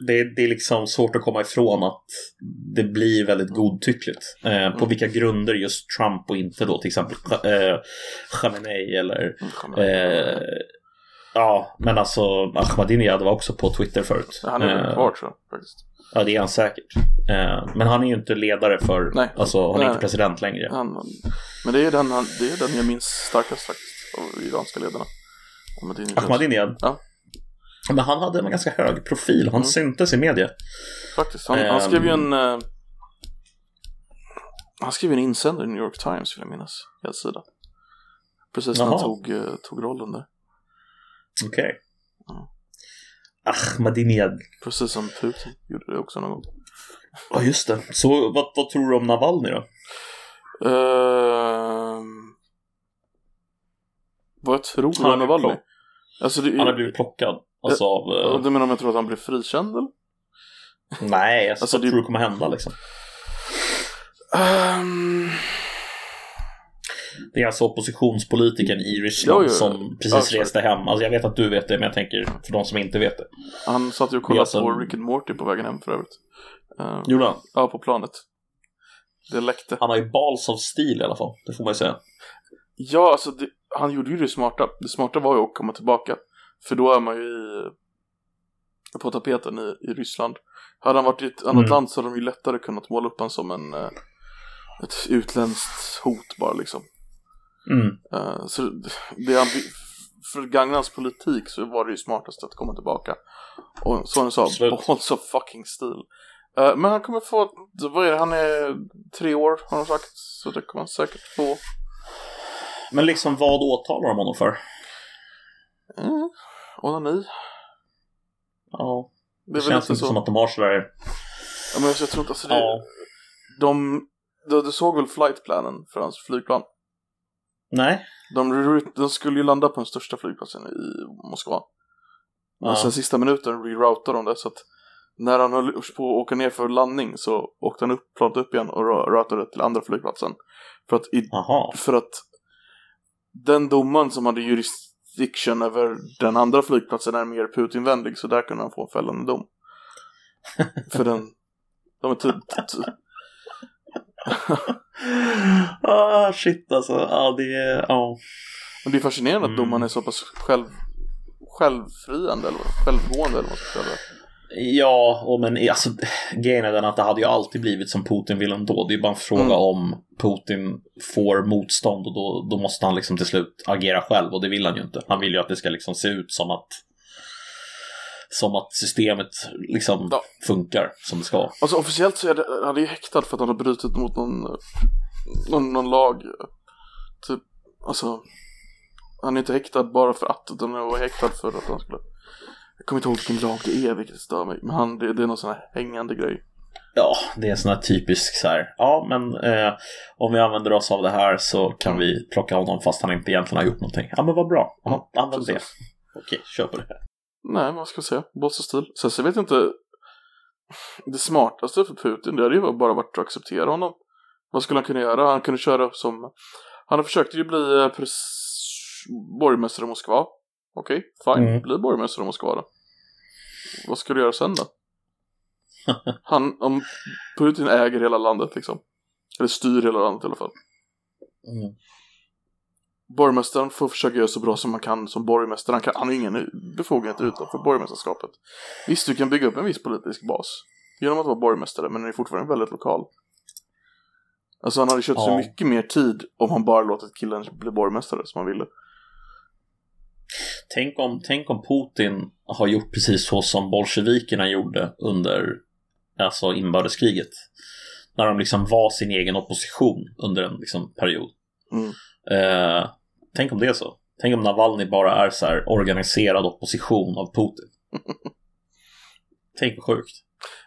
det, det är liksom svårt att komma ifrån att det blir väldigt godtyckligt. Eh, på Mm. vilka grunder just Trump och inte då till exempel eh, Khamenei eller Mm, eh, Ja, men alltså Ahmadinejad var också på Twitter förut. Han är väl Eh, kvar tror jag faktiskt. Ja, det är han säkert. Eh, men han är ju inte ledare för, Nej. alltså han är Nej. inte president längre. Han, men det är den, han, det är den jag minns starkast faktiskt av iranska ledarna. Ahmadinejad. Ja. Men han hade en ganska hög profil, han Mm. syntes i media. Faktiskt, han, han Ehm. skrev ju en eh, Han skrev en insändare i New York Times vill jag minnas, helsida. Precis när han tog, eh, tog rollen där. Okej. Mm. Ahmadinejad. Precis som Putin gjorde det också någon gång. Ja, just det. Så vad, vad tror du om Navalny då? Ehm, vad jag tror Han om Navalny? Alltså det, Han har blivit plockad. Alltså av... Ja, eh, Du menar om jag tror att han blev frikänd eller? nej, alltså, alltså, vad det- tror du kommer hända liksom? Ehm, Det är alltså oppositionspolitikern i Ryssland Jo, jo, jo. som precis sorry. reste hem. Alltså jag vet att du vet det, men jag tänker för de som inte vet det. han satt ju och kollade alltså på Rick and Morty på vägen hem för övrigt. Ehm, Gjorde han? ja, på planet. Det läckte. Han har ju balls of steel i alla fall, det får man ju säga. Ja, alltså det, han gjorde ju det smarta. Det smarta var ju att komma tillbaka. För då är man ju i, på tapeten i, i Ryssland. Hade han varit i ett annat Mm. land så hade de ju lättare kunnat måla upp honom som en, eh, ett utländskt hot bara liksom. Mm. Eh, så för att gagna hans politik så var det ju smartast att komma tillbaka. Och som du sa, balls of fucking steel. Eh, men han kommer få, vad är det, han är tre år har de sagt. Så det kommer han säkert få. Men liksom vad åtalar de honom för? Mm. Onani. Ja, Det det, känns inte så. som att de har sådär... Ja, men jag tror inte, alltså det, Ja. de, du, du såg väl flightplanen för hans flygplan? Nej. De, de skulle ju landa på den största flygplatsen i Moskva. Ja. Och sen sista minuten reroutade de det så att när han höll på att åka ner för landning så åkte han upp, planet upp igen och ro- routade till andra flygplatsen. För att, i, för att den domaren som hade jurisdiction över den andra flygplatsen är mer Putinvänlig så där kunde han få en fällande dom. för den, de är ty, ty, ty, ah, shit alltså. Ja, det är... Ja. Men det är fascinerande att Mm. domaren är så pass själv, självfriande eller självgående eller vad man ska det. Ja, och men alltså grejen är den att det hade ju alltid blivit som Putin vill ändå. Det är bara en fråga Mm. om Putin får motstånd och då, då måste han liksom till slut agera själv och det vill han ju inte. Han vill ju att det ska liksom se ut som att som att systemet liksom Ja. funkar som det ska. Alltså officiellt så är det, han är ju häktad för att han har brutit mot någon, någon, någon lag. Typ, alltså. Han är inte häktad bara för att, utan han var häktad för att han skulle. Jag kommer inte ihåg vilken lag det är, vilket stör mig. Men han, det, det är någon sån här hängande grej. Ja, det är sån här typisk så här. Ja, men eh, om vi använder oss av det här så kan vi plocka honom fast han inte egentligen har gjort någonting. Ja, men vad bra. Ja, använd det. Okej, kör på det. Nej, vad ska jag säga? Boss och stil. Sen så vet jag inte. Det smartaste för Putin, det hade ju bara varit att acceptera honom. Vad skulle han kunna göra? Han kunde köra som... Han försökte ju bli eh, pres... borgmästare i Moskva. Okej, fine. Mm. Bli borgmästare i Moskva då. Vad ska du göra sen då? Han, om Putin äger hela landet liksom. Eller styr hela landet i alla fall. Mm. Borgmästaren får försöka göra så bra som man kan som borgmästare. Han, kan, han har ingen befogenhet utanför borgmästerskapet. Visst, du kan bygga upp en viss politisk bas genom att vara borgmästare, men den är fortfarande väldigt lokal. Alltså han hade köpt så Ja. mycket mer tid om han bara låtit killen bli borgmästare som han ville. Tänk, om, tänk om Putin har gjort precis så som bolsjevikerna gjorde under alltså inbördeskriget. När de liksom var sin egen opposition under en liksom, period. Mm. Eh, tänk om det är så. Tänk om Navalny bara är så här organiserad opposition av Putin. tänk vad sjukt.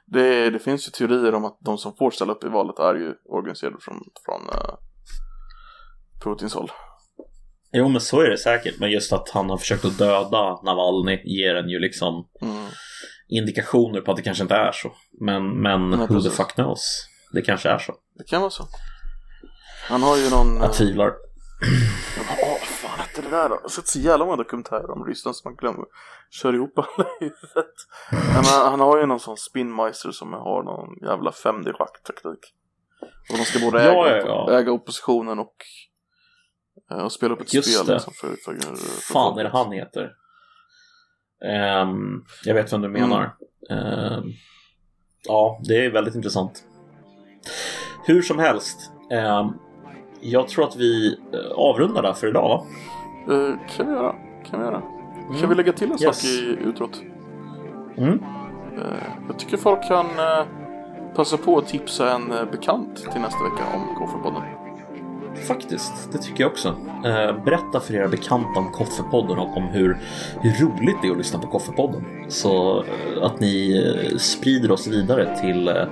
Det, det finns ju teorier om att de som får ställa upp i valet är ju organiserade från, från eh, Putins håll. Jo men så är det säkert, men just att han har försökt att döda Navalny ger en ju liksom Mm. indikationer på att det kanske inte är så. Men, men Nej, who the fuck knows? Det kanske är så. Det kan vara så. Han har ju någon... Jag tvivlar. Åh, vad fan hette det där då? Jag har sett så jävla många dokumentärer om Ryssland som man glömmer. Kör ihop alla i huvudet. Men han, har ju någon sån spinmeister som har någon jävla 5D-schacktaktik. Och de ska både äga, ja, ja. äga oppositionen och, eh, och spela upp ett Just spel det. liksom, för, för, för fan folket. är det han heter? Ehm, jag vet vem du menar. Ehm, ja, det är väldigt intressant. Hur som helst. ehm, jag tror att vi eh, avrundar där för idag va? Eh, kan vi göra. Kan vi göra. Kan Mm. vi lägga till en Yes. sak i utrot? Mm. Eh, jag tycker folk kan passa på att tipsa en bekant till nästa vecka om Koffepodden. Faktiskt, det tycker jag också. Berätta för era bekanta om Koffepodden och om hur, hur roligt det är att lyssna på Koffepodden. Så att ni sprider oss vidare till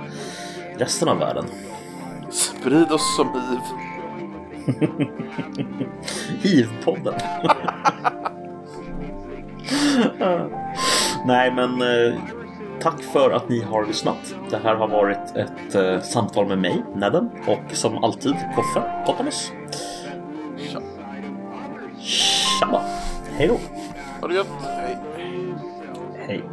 resten av världen. Sprid oss som hiv. Hiv-podden. Nej, men eh, tack för att ni har lyssnat. Det här har varit ett eh, samtal med mig, Nedden, och som alltid Koffe Potamus. Tja. Tja! Hej då! Ha det gött. Hej. Hej!